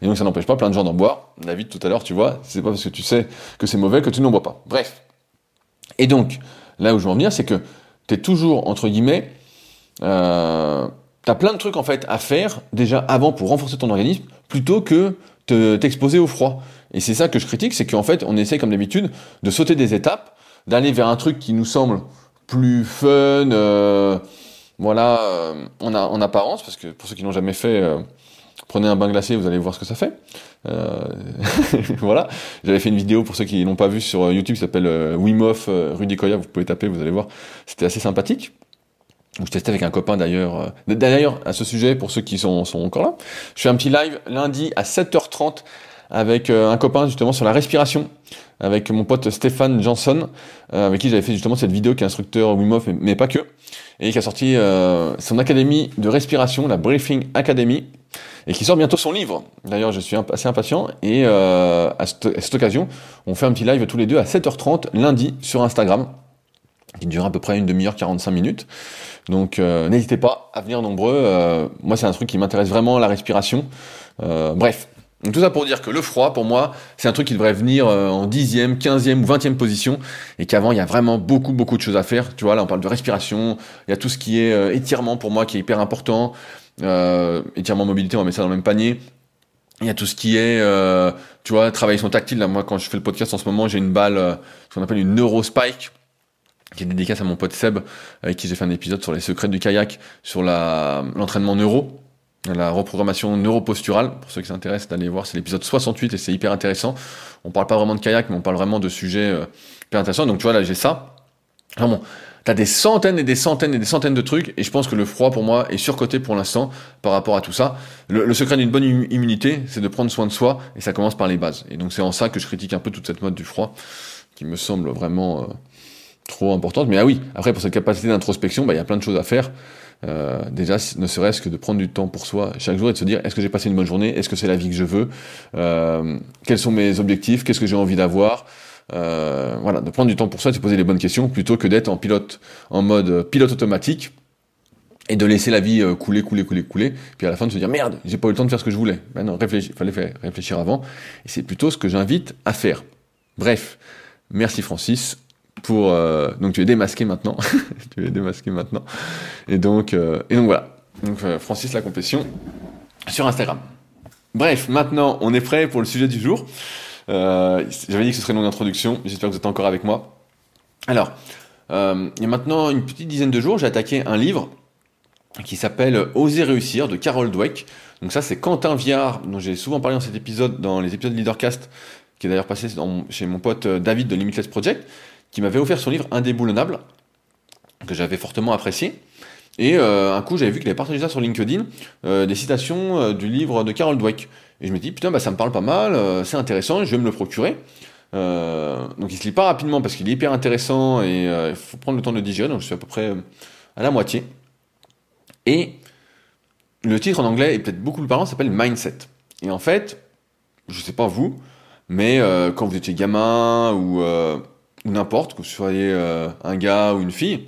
Et donc ça n'empêche pas plein de gens d'en boire. David, tout à l'heure, tu vois, c'est pas parce que tu sais que c'est mauvais que tu n'en bois pas. Bref. Et donc, Là où je veux en venir, c'est que tu es toujours, entre guillemets, euh, tu as plein de trucs en fait à faire déjà avant pour renforcer ton organisme, plutôt que t'exposer au froid. Et c'est ça que je critique, c'est qu'en fait, on essaie comme d'habitude de sauter des étapes, d'aller vers un truc qui nous semble plus fun, euh, voilà, euh, en, en, apparence, parce que pour ceux qui n'ont jamais fait, prenez un bain glacé, vous allez voir ce que ça fait. Euh, voilà, j'avais fait une vidéo pour ceux qui n'ont pas vu sur euh, YouTube, qui s'appelle euh, Wim Hof Rudy Koya, vous pouvez taper, vous allez voir, c'était assez sympathique. Je testais avec un copain d'ailleurs. D'ailleurs, à ce sujet, pour ceux qui sont, encore là, je fais un petit live lundi à 7h30 avec un copain justement sur la respiration, avec mon pote Stéphane Johnson, avec qui j'avais fait justement cette vidéo qui est instructeur Wim mais, pas que, et qui a sorti son académie de respiration, la Briefing Academy, et qui sort bientôt son livre. D'ailleurs, je suis assez impatient et euh, à, cette, occasion, on fait un petit live tous les deux à 7h30 lundi sur Instagram qui dure à peu près une demi-heure, 45 minutes. Donc euh, n'hésitez pas à venir nombreux. Euh, moi, c'est un truc qui m'intéresse vraiment, la respiration. bref, Donc tout ça pour dire que le froid, pour moi, c'est un truc qui devrait venir en dixième, quinzième ou vingtième position, et qu'avant, il y a vraiment beaucoup, beaucoup de choses à faire. Tu vois, là, on parle de respiration, il y a tout ce qui est étirement pour moi qui est hyper important. Euh, étirement mobilité, on va mettre ça dans le même panier. Il y a tout ce qui est, euh, tu vois, travailler son tactile. Là, moi, quand je fais le podcast en ce moment, j'ai une balle, euh, ce qu'on appelle une Neurospike, qui est dédicace à mon pote Seb, avec qui j'ai fait un épisode sur les secrets du kayak, sur l'entraînement neuro la reprogrammation neuroposturale. Pour ceux qui s'intéressent, d'aller voir, c'est l'épisode 68 et c'est hyper intéressant. On parle pas vraiment de kayak, mais on parle vraiment de sujets euh, hyper intéressants. Donc tu vois, là j'ai ça. Vraiment, t'as des centaines et des centaines et des centaines de trucs, et je pense que le froid pour moi est surcoté pour l'instant par rapport à tout ça. Le, secret d'une bonne immunité, c'est de prendre soin de soi, et ça commence par les bases. Et donc c'est en ça que je critique un peu toute cette mode du froid, qui me semble vraiment euh, trop importante. Mais ah oui, après pour cette capacité d'introspection, bah, il y a plein de choses à faire. Euh, déjà, ne serait-ce que de prendre du temps pour soi chaque jour et de se dire est-ce que j'ai passé une bonne journée? Est-ce que c'est la vie que je veux? Euh, Quels sont mes objectifs? Qu'est-ce que j'ai envie d'avoir? Euh, Voilà, de prendre du temps pour soi, de se poser les bonnes questions plutôt que d'être en pilote, en mode pilote automatique et de laisser la vie couler, couler, couler, couler, puis à la fin de se dire merde, j'ai pas eu le temps de faire ce que je voulais. Ben non, fallait faire, réfléchir avant, et c'est plutôt ce que j'invite à faire. Bref, merci Francis, pour euh, donc tu es démasqué maintenant. Tu es démasqué maintenant. Et donc euh, et donc voilà. Donc euh, Francis la confession sur Instagram. Bref maintenant on est prêt pour le sujet du jour j'avais dit que ce serait une longue introduction j'espère que vous êtes encore avec moi alors il y a maintenant une petite dizaine de jours j'ai attaqué un livre qui s'appelle Oser réussir de Carol Dweck donc ça c'est Quentin Viard dont j'ai souvent parlé dans cet épisode dans les épisodes de Leadercast qui est d'ailleurs passé chez mon pote David de Limitless Project qui m'avait offert son livre Indéboulonnable, que j'avais fortement apprécié. Et euh, un coup, j'avais vu qu'il avait partagé ça sur LinkedIn, euh, des citations euh, du livre de Carol Dweck. Et je me dis, putain, bah, ça me parle pas mal, c'est intéressant, je vais me le procurer. donc il se lit pas rapidement parce qu'il est hyper intéressant et il faut prendre le temps de le digérer, donc je suis à peu près à la moitié. Et le titre en anglais est peut-être beaucoup plus parlant, s'appelle Mindset. Et en fait, je sais pas vous, mais quand vous étiez gamin ou ou n'importe, que vous soyez euh, un gars ou une fille,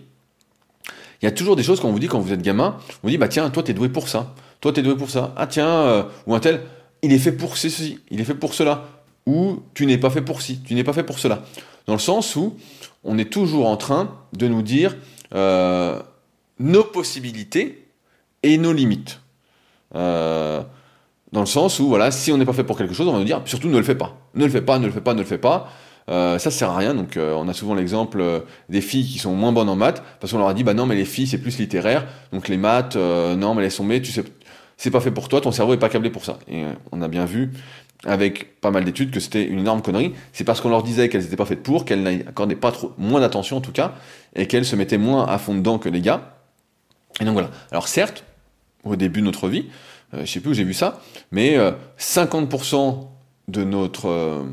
il y a toujours des choses qu'on vous dit quand vous êtes gamin, on vous dit bah tiens, toi t'es doué pour ça, toi t'es doué pour ça, ah tiens, euh, ou un tel, il est fait pour ceci, il est fait pour cela, ou tu n'es pas fait pour ci, tu n'es pas fait pour cela. Dans le sens où on est toujours en train de nous dire euh, nos possibilités et nos limites. dans le sens où, voilà, si on n'est pas fait pour quelque chose, on va nous dire, surtout ne le fais pas. Ne le fais pas, ne le fais pas, ne le fais pas. Euh, ça sert à rien. Donc euh, on a souvent l'exemple euh, des filles qui sont moins bonnes en maths parce qu'on leur a dit bah non mais les filles c'est plus littéraire. Donc les maths non mais elles sont mais tu sais c'est pas fait pour toi, ton cerveau est pas câblé pour ça. Et on a bien vu avec pas mal d'études que c'était une énorme connerie. C'est parce qu'on leur disait qu'elles étaient pas faites pour, qu'elles n'accordaient pas trop, moins d'attention en tout cas, et qu'elles se mettaient moins à fond dedans que les gars. Et donc voilà. Alors certes, au début de notre vie, je sais plus où j'ai vu ça, mais 50% de notre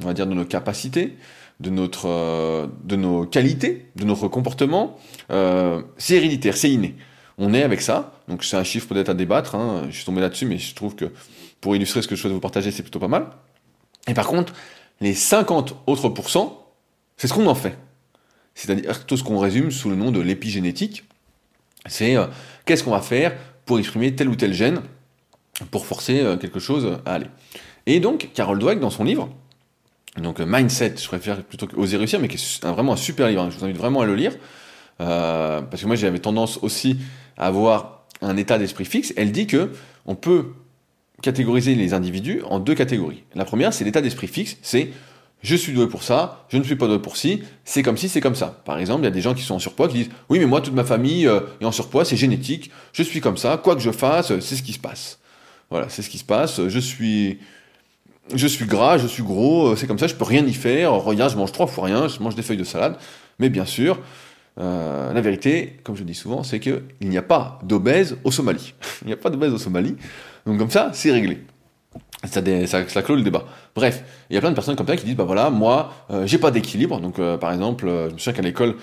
on va dire, de nos capacités, de, notre, euh, de nos qualités, de notre comportement, euh, c'est héréditaire, c'est inné. On est avec ça, donc c'est un chiffre peut-être à débattre, hein. je suis tombé là-dessus, mais je trouve que pour illustrer ce que je souhaite vous partager, c'est plutôt pas mal. Et par contre, les 50 autres pourcents, c'est ce qu'on en fait. C'est-à-dire tout ce qu'on résume sous le nom de l'épigénétique. C'est euh, qu'est-ce qu'on va faire pour exprimer tel ou tel gène pour forcer quelque chose à aller. Et donc, Carol Dweck, dans son livre, donc euh, Mindset, je préfère plutôt qu'Oser réussir, mais qui est vraiment un super livre. Hein. Je vous invite vraiment à le lire. Euh, parce que moi j'avais tendance aussi à avoir un état d'esprit fixe. Elle dit que on peut catégoriser les individus en deux catégories. La première, c'est l'état d'esprit fixe, c'est je suis doué pour ça, je ne suis pas doué pour ci, c'est comme si, c'est comme ça. Par exemple, il y a des gens qui sont en surpoids qui disent oui, mais moi toute ma famille euh, est en surpoids, c'est génétique, je suis comme ça, quoi que je fasse, c'est ce qui se passe. Voilà, c'est ce qui se passe. Je suis je suis gras, je suis gros, euh, c'est comme ça, je peux rien y faire. Regarde, je mange trois fois rien, je mange des feuilles de salade. Mais bien sûr, euh, la vérité, comme je dis souvent, c'est qu'il n'y a pas d'obèse au Somalie. il n'y a pas d'obèse au Somalie. Donc comme ça, c'est réglé. Ça, ça, clôt le débat. Bref, il y a plein de personnes comme ça qui disent bah voilà, moi, euh, j'ai pas d'équilibre. Donc par exemple, je me souviens qu'à l'école,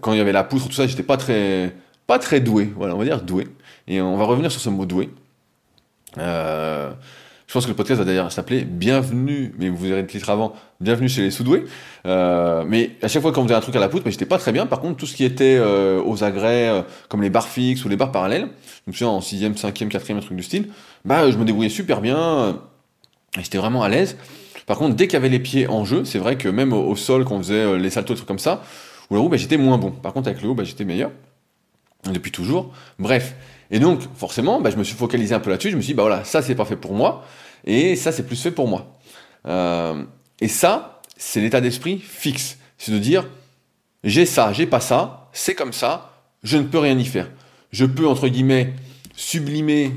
quand il y avait la poutre, tout ça, j'étais pas très, pas très doué. Voilà, on va dire doué. Et on va revenir sur ce mot doué. Euh, je pense que le podcast va d'ailleurs s'appeler Bienvenue, mais vous verrez le titre avant, Bienvenue chez les Soudoués. Euh, mais à chaque fois qu'on faisait un truc à la poutre, mais j'étais pas très bien. Par contre, tout ce qui était euh, aux agrès, euh, comme les barres fixes ou les barres parallèles, je en 6ème, 5ème, 4ème, un truc du style, bah je me débrouillais super bien. Et j'étais vraiment à l'aise. Par contre, dès qu'il y avait les pieds en jeu, c'est vrai que même au, sol, quand on faisait euh, les saltos, des trucs comme ça, ou la roue, bah, j'étais moins bon. Par contre, avec le haut, bah, j'étais meilleur. Depuis toujours. Bref. Et donc, forcément, bah, je me suis focalisé un peu là-dessus. Je me suis dit, bah voilà, ça, c'est pas fait pour moi. Et ça, c'est plus fait pour moi. Euh, et ça, c'est l'état d'esprit fixe. C'est de dire, j'ai ça, j'ai pas ça, c'est comme ça, je ne peux rien y faire. Je peux, entre guillemets, sublimer,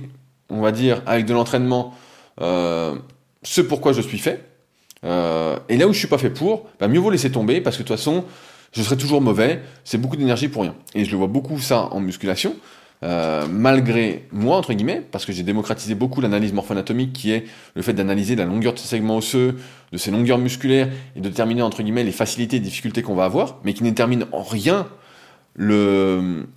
on va dire, avec de l'entraînement, euh, ce pourquoi je suis fait. Euh, et là où je suis pas fait pour, bah mieux vaut laisser tomber parce que de toute façon, je serai toujours mauvais. C'est beaucoup d'énergie pour rien. Et je le vois beaucoup ça en musculation. Euh, malgré moi, entre guillemets, parce que j'ai démocratisé beaucoup l'analyse morpho-anatomique, qui est le fait d'analyser la longueur de ces segments osseux, de ces longueurs musculaires, et de déterminer, entre guillemets, les facilités et difficultés qu'on va avoir, mais qui ne détermine en rien le,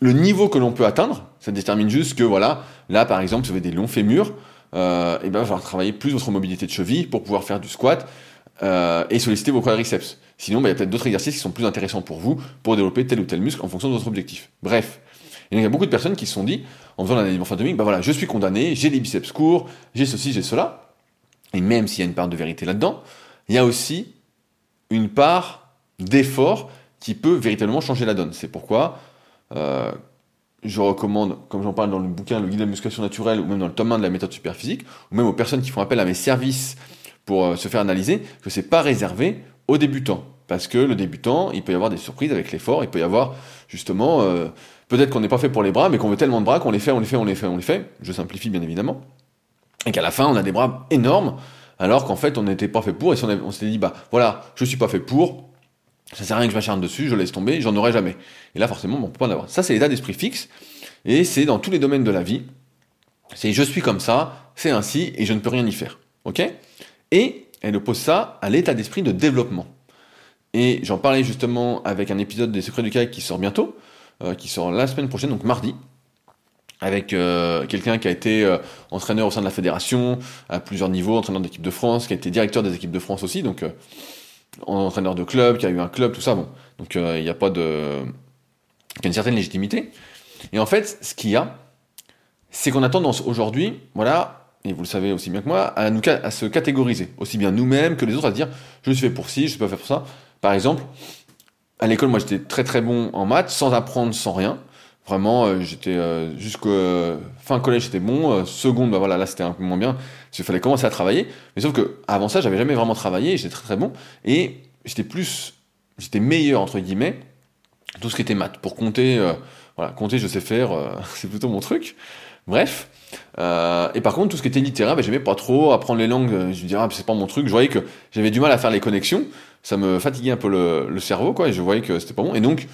le niveau que l'on peut atteindre. Ça détermine juste que, voilà, là, par exemple, si vous avez des longs fémurs, euh, et ben, il va falloir travailler plus votre mobilité de cheville pour pouvoir faire du squat euh, et solliciter vos quadriceps. Sinon, ben, il y a peut-être d'autres exercices qui sont plus intéressants pour vous pour développer tel ou tel muscle en fonction de votre objectif. Bref. Et il y a beaucoup de personnes qui se sont dit, en faisant l'analyse morphoanatomique, ben voilà, je suis condamné, j'ai des biceps courts, j'ai ceci, j'ai cela. Et même s'il y a une part de vérité là-dedans, il y a aussi une part d'effort qui peut véritablement changer la donne. C'est pourquoi euh, je recommande, comme j'en parle dans le bouquin Le guide de la musculation naturelle, ou même dans le tome 1 de la méthode superphysique, ou même aux personnes qui font appel à mes services pour euh, se faire analyser, que c'est pas réservé aux débutants. Parce que le débutant, il peut y avoir des surprises avec l'effort, il peut y avoir justement, euh, peut-être qu'on n'est pas fait pour les bras, mais qu'on veut tellement de bras qu'on les fait, on les fait, on les fait, on les fait. Je simplifie bien évidemment. Et qu'à la fin, on a des bras énormes, alors qu'en fait, on n'était pas fait pour, et si on, on s'était dit, bah voilà, je suis pas fait pour, ça sert à rien que je m'acharne dessus, je laisse tomber, j'en aurai jamais. Et là, forcément, on peut pas en avoir. Ça, c'est l'état d'esprit fixe, et c'est dans tous les domaines de la vie. C'est je suis comme ça, c'est ainsi, et je ne peux rien y faire. Et elle oppose ça à l'état d'esprit de développement. Et j'en parlais justement avec un épisode des Secrets du kayak qui sort bientôt, qui sort la semaine prochaine, donc mardi, avec euh, quelqu'un qui a été euh, entraîneur au sein de la fédération, à plusieurs niveaux, entraîneur d'équipe de France, qui a été directeur des équipes de France aussi, donc entraîneur de club, qui a eu un club, tout ça, bon. Donc il n'y a pas de... Il y a une certaine légitimité. Et en fait, ce qu'il y a, c'est qu'on a tendance aujourd'hui, voilà, et vous le savez aussi bien que moi, à, nous, à se catégoriser, aussi bien nous-mêmes que les autres, à dire, je suis fait pour ci, je suis pas fait pour ça. Par exemple, à l'école, moi j'étais très très bon en maths, sans apprendre, sans rien. Vraiment, euh, j'étais euh, jusqu'au euh, fin collège, j'étais bon. seconde, bah voilà, là c'était un peu moins bien. Il fallait commencer à travailler. Mais sauf que avant ça, j'avais jamais vraiment travaillé. J'étais très très bon et j'étais plus, j'étais meilleur entre guillemets. Tout ce qui était maths. Pour compter, voilà, compter, je sais faire. c'est plutôt mon truc. Bref. et par contre, tout ce qui était littéraire, bah, j'aimais pas trop apprendre les langues. Je me disais, ah, c'est pas mon truc. Je voyais que j'avais du mal à faire les connexions. Ça me fatiguait un peu le, le cerveau, quoi. Et je voyais que c'était pas bon. Et donc,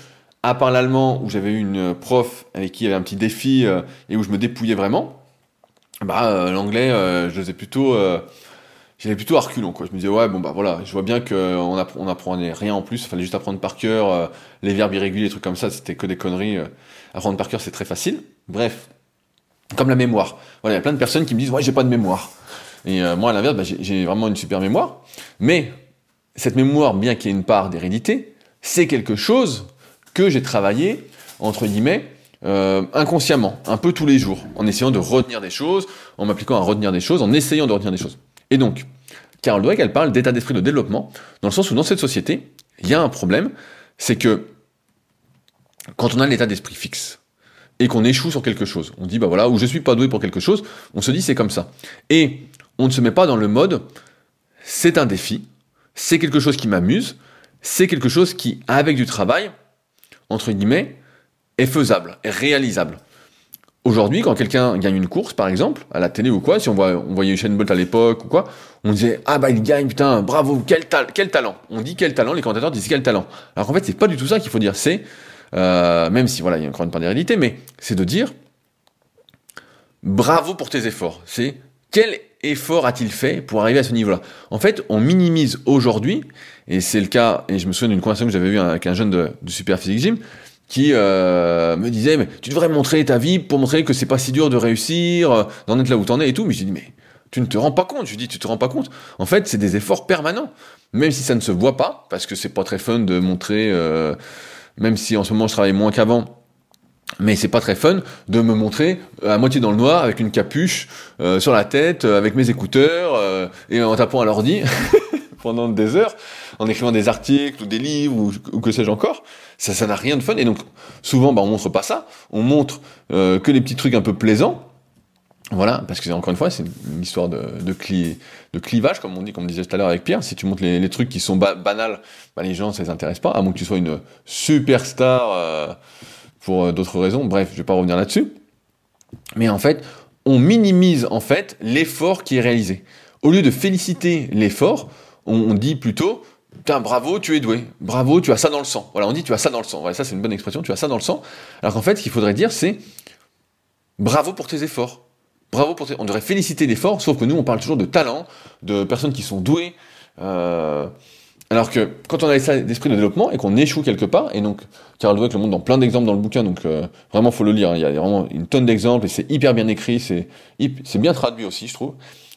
à part l'allemand où j'avais eu une prof avec qui il y avait un petit défi euh, et où je me dépouillais vraiment, bah euh, l'anglais euh, je faisais plutôt j'avais plutôt à quoi. Je me disais ouais bon bah voilà, je vois bien qu'on on apprenait rien en plus, il fallait juste apprendre par cœur les verbes irréguliers, les trucs comme ça, c'était que des conneries. apprendre par cœur c'est très facile. Bref, comme la mémoire. Voilà, il y a plein de personnes qui me disent ouais j'ai pas de mémoire. Et moi à l'inverse, bah, j'ai vraiment une super mémoire. Mais cette mémoire, bien qu'il y ait une part d'hérédité, c'est quelque chose que j'ai travaillé, entre guillemets, euh, inconsciemment, un peu tous les jours, en essayant de retenir des choses, en m'appliquant à retenir des choses, en essayant de retenir des choses. Et donc, Carol Dweck, elle parle d'état d'esprit de développement, dans le sens où dans cette société, il y a un problème, c'est que quand on a l'état d'esprit fixe, et qu'on échoue sur quelque chose, on dit bah voilà, ou je suis pas doué pour quelque chose, on se dit c'est comme ça. Et on ne se met pas dans le mode c'est un défi, c'est quelque chose qui m'amuse, c'est quelque chose qui, avec du travail, entre guillemets, est faisable, est réalisable. Aujourd'hui, quand quelqu'un gagne une course, par exemple, à la télé ou quoi, si on, voit, on voyait Usain Bolt à l'époque ou quoi, on disait ah bah il gagne, putain, bravo, quel, quel talent. On dit quel talent, les commentateurs disent quel talent. Alors qu'en fait, c'est pas du tout ça qu'il faut dire. C'est euh, même si voilà, il y a encore une part de mais c'est de dire bravo pour tes efforts. C'est quel effort a-t-il fait pour arriver à ce niveau-là? En fait, on minimise aujourd'hui, et c'est le cas, et je me souviens d'une conversation que j'avais eue avec un jeune de, de Super Physique Gym, qui euh, me disait mais tu devrais montrer ta vie pour montrer que c'est pas si dur de réussir, euh, d'en être là où t'en es et tout. Mais j'ai dit mais tu ne te rends pas compte. Je dis tu te rends pas compte. En fait c'est des efforts permanents, même si ça ne se voit pas parce que c'est pas très fun de montrer. Même si en ce moment je travaille moins qu'avant, Mais c'est pas très fun de me montrer à moitié dans le noir avec une capuche euh, sur la tête, euh, avec mes écouteurs euh, et en tapant à l'ordi pendant des heures, en écrivant des articles ou des livres ou, que sais-je encore. Ça, ça n'a rien de fun. Et donc souvent, bah, on montre pas ça. On montre que les petits trucs un peu plaisants. Voilà, parce que encore une fois, c'est une histoire de, de, clivage, comme on dit, comme on disait tout à l'heure avec Pierre. Si tu montres les, trucs qui sont banals, bah, les gens, ça les intéresse pas, à moins que tu sois une superstar pour euh, d'autres raisons. Bref, je vais pas revenir là-dessus. Mais en fait, on minimise en fait l'effort qui est réalisé. Au lieu de féliciter l'effort, on, dit plutôt Putain, bravo, tu es doué. Bravo, tu as ça dans le sang. Voilà, on dit tu as ça dans le sang. Voilà, ça c'est une bonne expression, tu as ça dans le sang. Alors qu'en fait, ce qu'il faudrait dire, c'est bravo pour tes efforts. Bravo pour. On devrait féliciter l'effort, sauf que nous, on parle toujours de talent, de personnes qui sont douées. Euh, alors que quand on a l'état d'esprit de développement et qu'on échoue quelque part, et donc Carl Dweck le montre dans plein d'exemples dans le bouquin, donc euh, vraiment faut le lire, hein. il y a vraiment une tonne d'exemples et c'est hyper bien écrit, c'est c'est bien traduit aussi je trouve.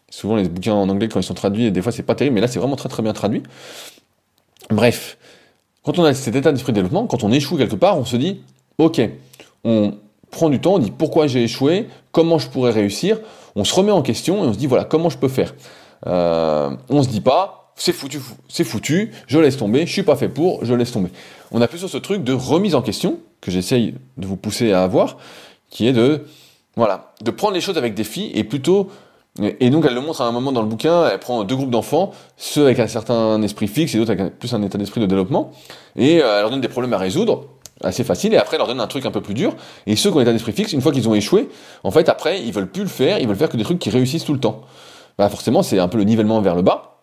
Souvent les bouquins en anglais quand ils sont traduits, des fois c'est pas terrible, mais là c'est vraiment très très bien traduit. Bref, quand on a cet état d'esprit de développement, quand on échoue quelque part, on se dit, ok, on prend du temps, on dit pourquoi j'ai échoué, comment je pourrais réussir, on se remet en question et on se dit voilà comment je peux faire. Euh, on se dit pas c'est foutu, c'est foutu, je laisse tomber, je suis pas fait pour, je laisse tomber. On a plus sur ce truc de remise en question, que j'essaye de vous pousser à avoir, qui est de, voilà, de prendre les choses avec filles et plutôt, et donc elle le montre à un moment dans le bouquin, elle prend deux groupes d'enfants, ceux avec un certain esprit fixe et d'autres avec plus un état d'esprit de développement, et euh, elle leur donne des problèmes à résoudre, assez facile, et après leur donne un truc un peu plus dur, et ceux qui ont l'état d'esprit fixe, une fois qu'ils ont échoué, en fait après ils veulent plus le faire, ils veulent faire que des trucs qui réussissent tout le temps. Bah forcément c'est un peu le nivellement vers le bas,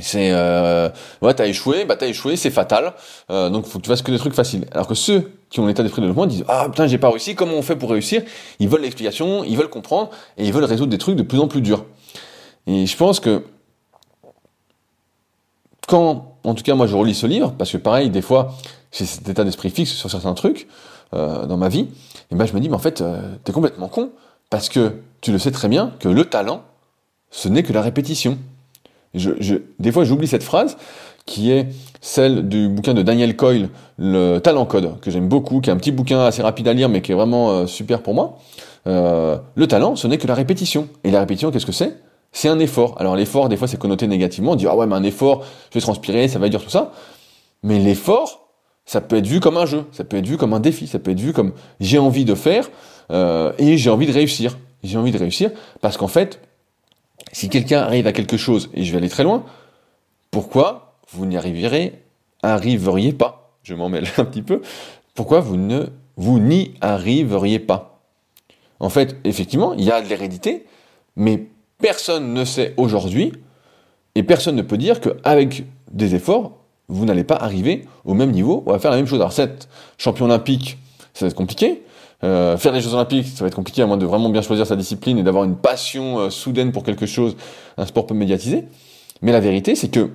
c'est euh, ouais t'as échoué bah t'as échoué c'est fatal. Euh, donc faut que tu fasses que des trucs faciles. Alors que ceux qui ont l'état d'esprit de développement disent ah putain j'ai pas réussi comment on fait pour réussir? Ils veulent l'explication ils veulent comprendre et ils veulent résoudre des trucs de plus en plus durs. Et je pense que quand en tout cas moi je relis ce livre parce que pareil des fois j'ai cet état d'esprit fixe sur certains trucs euh, dans ma vie et ben je me dis mais en fait euh, t'es complètement con parce que tu le sais très bien que le talent ce n'est que la répétition je, des fois, j'oublie cette phrase qui est celle du bouquin de Daniel Coyle, le Talent Code, que j'aime beaucoup, qui est un petit bouquin assez rapide à lire, mais qui est vraiment euh, super pour moi. Le talent, ce n'est que la répétition. Et la répétition, qu'est-ce que c'est? C'est un effort. Alors l'effort, des fois, c'est connoté négativement. On dit ah ouais, mais un effort, je vais transpirer, ça va être dur tout ça. Mais l'effort, ça peut être vu comme un jeu, ça peut être vu comme un défi, ça peut être vu comme j'ai envie de faire euh, et j'ai envie de réussir. J'ai envie de réussir parce qu'en fait, si quelqu'un arrive à quelque chose, et je vais aller très loin, pourquoi vous n'y arriverez, arriveriez pas? Je m'en mêle un petit peu. Pourquoi vous ne vous n'y arriveriez pas? En fait, effectivement, il y a de l'hérédité, mais personne ne sait aujourd'hui, et personne ne peut dire qu'avec des efforts, vous n'allez pas arriver au même niveau ou à faire la même chose. Alors, cette champion olympique, ça va être compliqué, euh, faire les Jeux Olympiques, ça va être compliqué à moins de vraiment bien choisir sa discipline et d'avoir une passion euh, soudaine pour quelque chose, un sport peu médiatisé. Mais la vérité, c'est que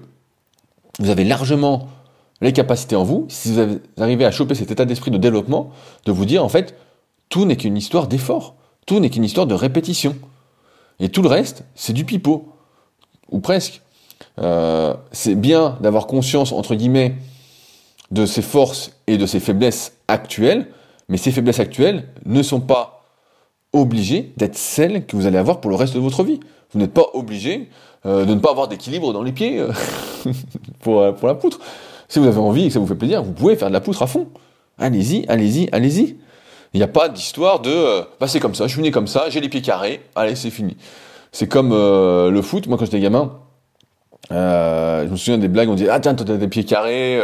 vous avez largement les capacités en vous, si vous arrivez à choper cet état d'esprit de développement, de vous dire en fait, tout n'est qu'une histoire d'effort, tout n'est qu'une histoire de répétition. Et tout le reste, c'est du pipeau, ou presque. Euh, c'est bien d'avoir conscience, entre guillemets, de ses forces et de ses faiblesses actuelles, mais ces faiblesses actuelles ne sont pas obligées d'être celles que vous allez avoir pour le reste de votre vie. Vous n'êtes pas obligé euh, de ne pas avoir d'équilibre dans les pieds euh, pour, pour la poutre. Si vous avez envie et que ça vous fait plaisir, vous pouvez faire de la poutre à fond. Allez-y, allez-y, allez-y. Il n'y a pas d'histoire de bah c'est comme ça, je suis né comme ça, j'ai les pieds carrés, allez c'est fini. C'est comme le foot, moi quand j'étais gamin, je me souviens des blagues, on disait ah tiens toi t'as des pieds carrés,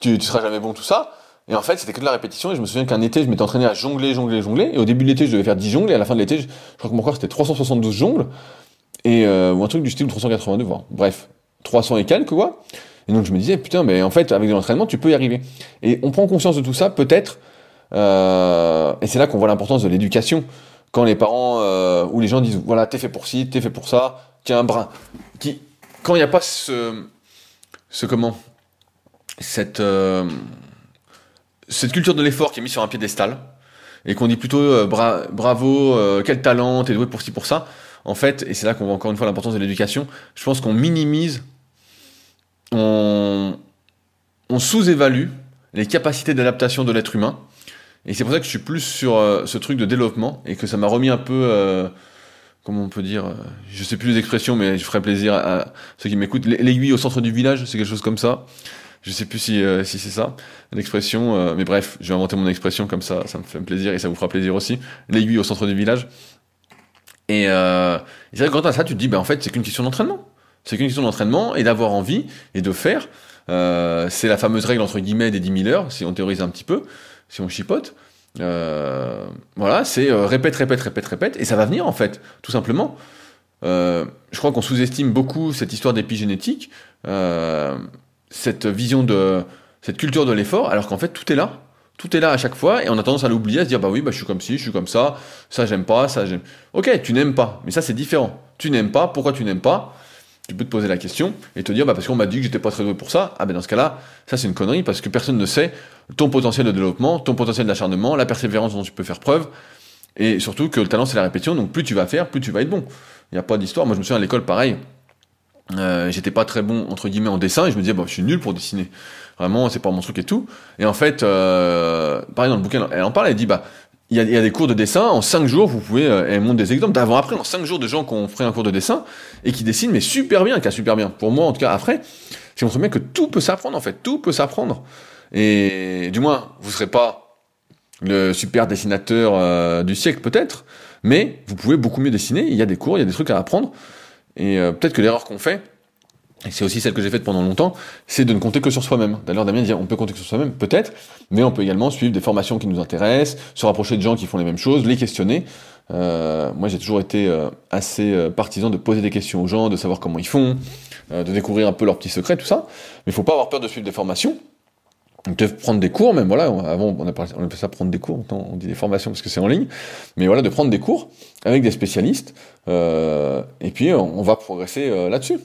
tu, tu seras jamais bon tout ça. Et en fait, c'était que de la répétition. Et je me souviens qu'un été, je m'étais entraîné à jongler, jongler, jongler. Et au début de l'été, je devais faire 10 jongles. Et à la fin de l'été, je, crois que mon corps, c'était 372 jongles. Et, euh, ou un truc du style 382, voire. Bref, 300 et quelques, quoi. Et donc, je me disais, putain, mais en fait, avec de l'entraînement, tu peux y arriver. Et on prend conscience de tout ça, peut-être. Euh, et c'est là qu'on voit l'importance de l'éducation. Quand les parents euh, ou les gens disent, voilà, t'es fait pour ci, t'es fait pour ça, tiens, un brin. Qui, quand il n'y a pas ce, comment, cette, euh, cette culture de l'effort qui est mise sur un piédestal et qu'on dit plutôt euh, bravo, euh, quel talent, t'es doué pour ci pour ça. En fait, et c'est là qu'on voit encore une fois l'importance de l'éducation. Je pense qu'on minimise, on, on sous-évalue les capacités d'adaptation de l'être humain Et c'est pour ça que je suis plus sur ce truc de développement et que ça m'a remis un peu, comment on peut dire, euh, je sais plus les expressions, mais je ferai plaisir à, ceux qui m'écoutent. L'aiguille au centre du village, c'est quelque chose comme ça. Je sais plus si, si c'est ça, l'expression, mais bref, je vais inventer mon expression comme ça, ça me fait plaisir et ça vous fera plaisir aussi. L'aiguille au centre du village. Et, et c'est vrai que quand as ça, tu te dis, ben en fait, c'est qu'une question d'entraînement. C'est qu'une question d'entraînement et d'avoir envie et de faire. c'est la fameuse règle entre guillemets des 10 000 heures, si on théorise un petit peu si on chipote. Euh, voilà, c'est euh, répète, répète, répète, répète, et ça va venir en fait, tout simplement. Euh, je crois qu'on sous-estime beaucoup cette histoire d'épigénétique, cette vision de cette culture de l'effort, alors qu'en fait tout est là, tout est là à chaque fois, et on a tendance à l'oublier, à se dire bah oui, bah je suis comme ci, je suis comme ça, ça j'aime pas, ça j'aime. Ok, tu n'aimes pas, mais ça c'est différent. Tu n'aimes pas, pourquoi tu n'aimes pas? Tu peux te poser la question et te dire bah parce qu'on m'a dit que j'étais pas très doué pour ça. Ah ben dans ce cas-là, ça c'est une connerie parce que personne ne sait ton potentiel de développement, ton potentiel d'acharnement, la persévérance dont tu peux faire preuve et surtout que le talent c'est la répétition. Donc plus tu vas faire, plus tu vas être bon. Il n'y a pas d'histoire. Moi je me souviens à l'école pareil. Euh, j'étais pas très bon entre guillemets en dessin et je me disais bah je suis nul pour dessiner. Vraiment c'est pas mon truc et tout. Et en fait, euh, pareil dans le bouquin, elle en parle, elle dit bah il y, a, des cours de dessin, en 5 jours, vous pouvez, euh, elle montre des exemples d'avant-après, en 5 jours de gens qui ont fait un cours de dessin, et qui dessinent, mais super bien, qui a super bien. Pour moi, en tout cas, après, c'est montre bien que tout peut s'apprendre, en fait, tout peut s'apprendre. Et du moins, vous serez pas le super dessinateur euh, du siècle, peut-être, mais vous pouvez beaucoup mieux dessiner, il y a des cours, il y a des trucs à apprendre, et euh, peut-être que l'erreur qu'on fait, et c'est aussi celle que j'ai faite pendant longtemps, c'est de ne compter que sur soi-même. D'ailleurs, Damien dire on peut compter que sur soi-même, peut-être, mais on peut également suivre des formations qui nous intéressent, se rapprocher de gens qui font les mêmes choses, les questionner. Euh, moi, j'ai toujours été assez partisan de poser des questions aux gens, de savoir comment ils font, de découvrir un peu leurs petits secrets, tout ça. Mais il faut pas avoir peur de suivre des formations. De prendre des cours, même voilà, avant on, appelait, on ça prendre des cours, on dit des formations parce que c'est en ligne, mais voilà, de prendre des cours avec des spécialistes, et puis on va progresser là-dessus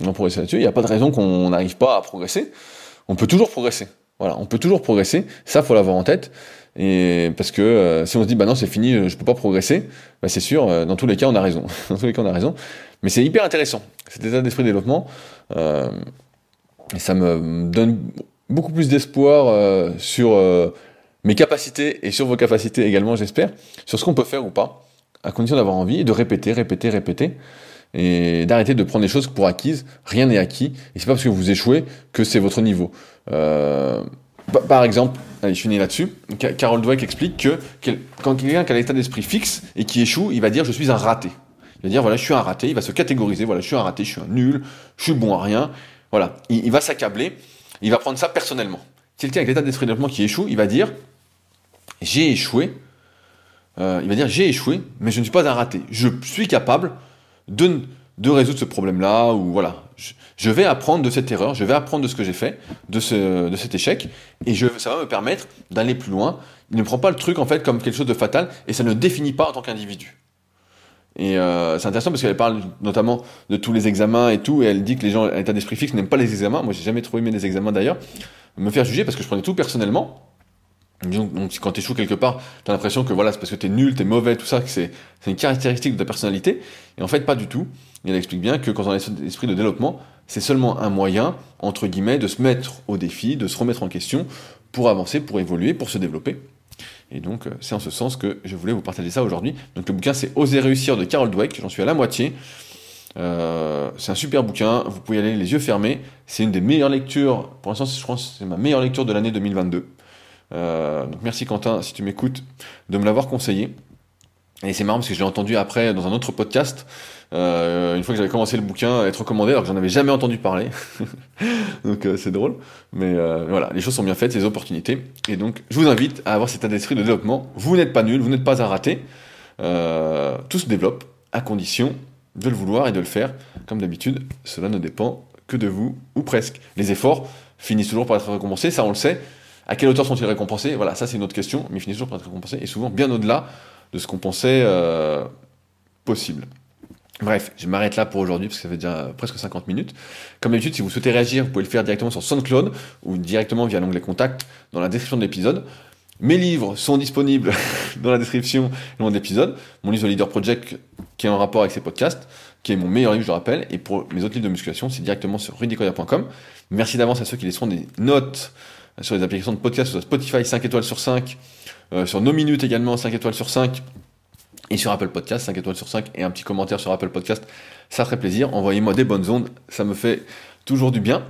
on progresse là-dessus. Il n'y a pas de raison qu'on n'arrive pas à progresser. On peut toujours progresser. Voilà, on peut toujours progresser. Ça, faut l'avoir en tête. Et parce que euh, si on se dit bah non c'est fini, je peux pas progresser, bah c'est sûr, euh, dans tous les cas on a raison. dans tous les cas on a raison. Mais c'est hyper intéressant cet état d'esprit de développement. Euh, ça me donne beaucoup plus d'espoir sur mes capacités et sur vos capacités également, j'espère, sur ce qu'on peut faire ou pas, à condition d'avoir envie et de répéter, répéter, répéter et d'arrêter de prendre les choses pour acquises. Rien n'est acquis, et c'est pas parce que vous échouez que c'est votre niveau. Euh, par exemple, allez, je finis là-dessus. Carol Dweck explique que quand quelqu'un qui a l'état d'esprit fixe et qui échoue, il va dire je suis un raté. Il va dire voilà, je suis un raté. Il va se catégoriser. Voilà, je suis un raté, je suis un nul, je suis bon à rien. Voilà, il, va s'accabler. Il va prendre ça personnellement. Quelqu'un avec l'état d'esprit de développement qui échoue, il va dire j'ai échoué. Euh, il va dire j'ai échoué, mais je ne suis pas un raté. Je suis capable de, résoudre ce problème-là, ou voilà, je, vais apprendre de cette erreur, je vais apprendre de ce que j'ai fait, de, ce, cet échec, et ça va me permettre d'aller plus loin. Il ne prend pas le truc en fait comme quelque chose de fatal, et ça ne définit pas en tant qu'individu. Et euh, c'est intéressant parce qu'elle parle notamment de tous les examens et tout, et elle dit que les gens à l'état d'esprit fixe n'aiment pas les examens. Moi, j'ai jamais trop aimé les examens d'ailleurs. Me faire juger parce que je prenais tout personnellement. Donc, quand tu échoues quelque part, tu as l'impression que voilà, c'est parce que tu es nul, tu es mauvais, tout ça, que c'est une caractéristique de ta personnalité. Et en fait, pas du tout. Et elle explique bien que quand on a l'esprit de développement, c'est seulement un moyen, entre guillemets, de se mettre au défi, de se remettre en question pour avancer, pour évoluer, pour se développer. Et donc, euh, c'est en ce sens que je voulais vous partager ça aujourd'hui. Donc, le bouquin, c'est Oser réussir de Carol Dweck. J'en suis à la moitié. Euh, c'est un super bouquin. Vous pouvez y aller les yeux fermés. C'est une des meilleures lectures. Pour l'instant, je que c'est ma meilleure lecture de l'année 2022. Euh, donc merci Quentin, si tu m'écoutes, de me l'avoir conseillé. Et c'est marrant parce que je l'ai entendu après dans un autre podcast, euh, une fois que j'avais commencé le bouquin, être recommandé alors que j'en avais jamais entendu parler. donc euh, c'est drôle. Mais voilà, les choses sont bien faites, les opportunités. Et donc je vous invite à avoir cet état d'esprit de développement. Vous n'êtes pas nul, vous n'êtes pas à rater. tout se développe à condition de le vouloir et de le faire. Comme d'habitude, cela ne dépend que de vous, ou presque. Les efforts finissent toujours par être récompensés, ça on le sait. À quelle hauteur sont-ils récompensés? Voilà, ça c'est une autre question, mais ils finissent toujours par être récompensés, et souvent bien au-delà de ce qu'on pensait euh, possible. Bref, je m'arrête là pour aujourd'hui, parce que ça fait déjà presque 50 minutes. Comme d'habitude, si vous souhaitez réagir, vous pouvez le faire directement sur SoundCloud, ou directement via l'onglet Contact dans la description de l'épisode. Mes livres sont disponibles dans la description de l'épisode. Mon livre Leader Project, qui est en rapport avec ces podcasts, qui est mon meilleur livre, je le rappelle. Et pour mes autres livres de musculation, c'est directement sur rudicoya.com. Merci d'avance à ceux qui laisseront des notes sur les applications de podcast, sur Spotify 5 étoiles sur 5, sur nos minutes également 5 étoiles sur 5, et sur Apple Podcast 5 étoiles sur 5, et un petit commentaire sur Apple Podcast, ça ferait plaisir. Envoyez-moi des bonnes ondes, ça me fait toujours du bien.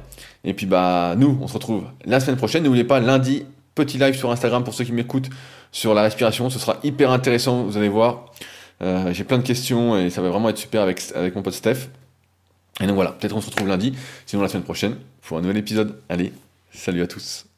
Et puis bah nous, on se retrouve la semaine prochaine. N'oubliez pas, lundi, petit live sur Instagram pour ceux qui m'écoutent sur la respiration. Ce sera hyper intéressant, vous allez voir. Euh, j'ai plein de questions et ça va vraiment être super avec, avec mon pote Steph. Et donc voilà, peut-être on se retrouve lundi, sinon la semaine prochaine pour un nouvel épisode. Allez, salut à tous.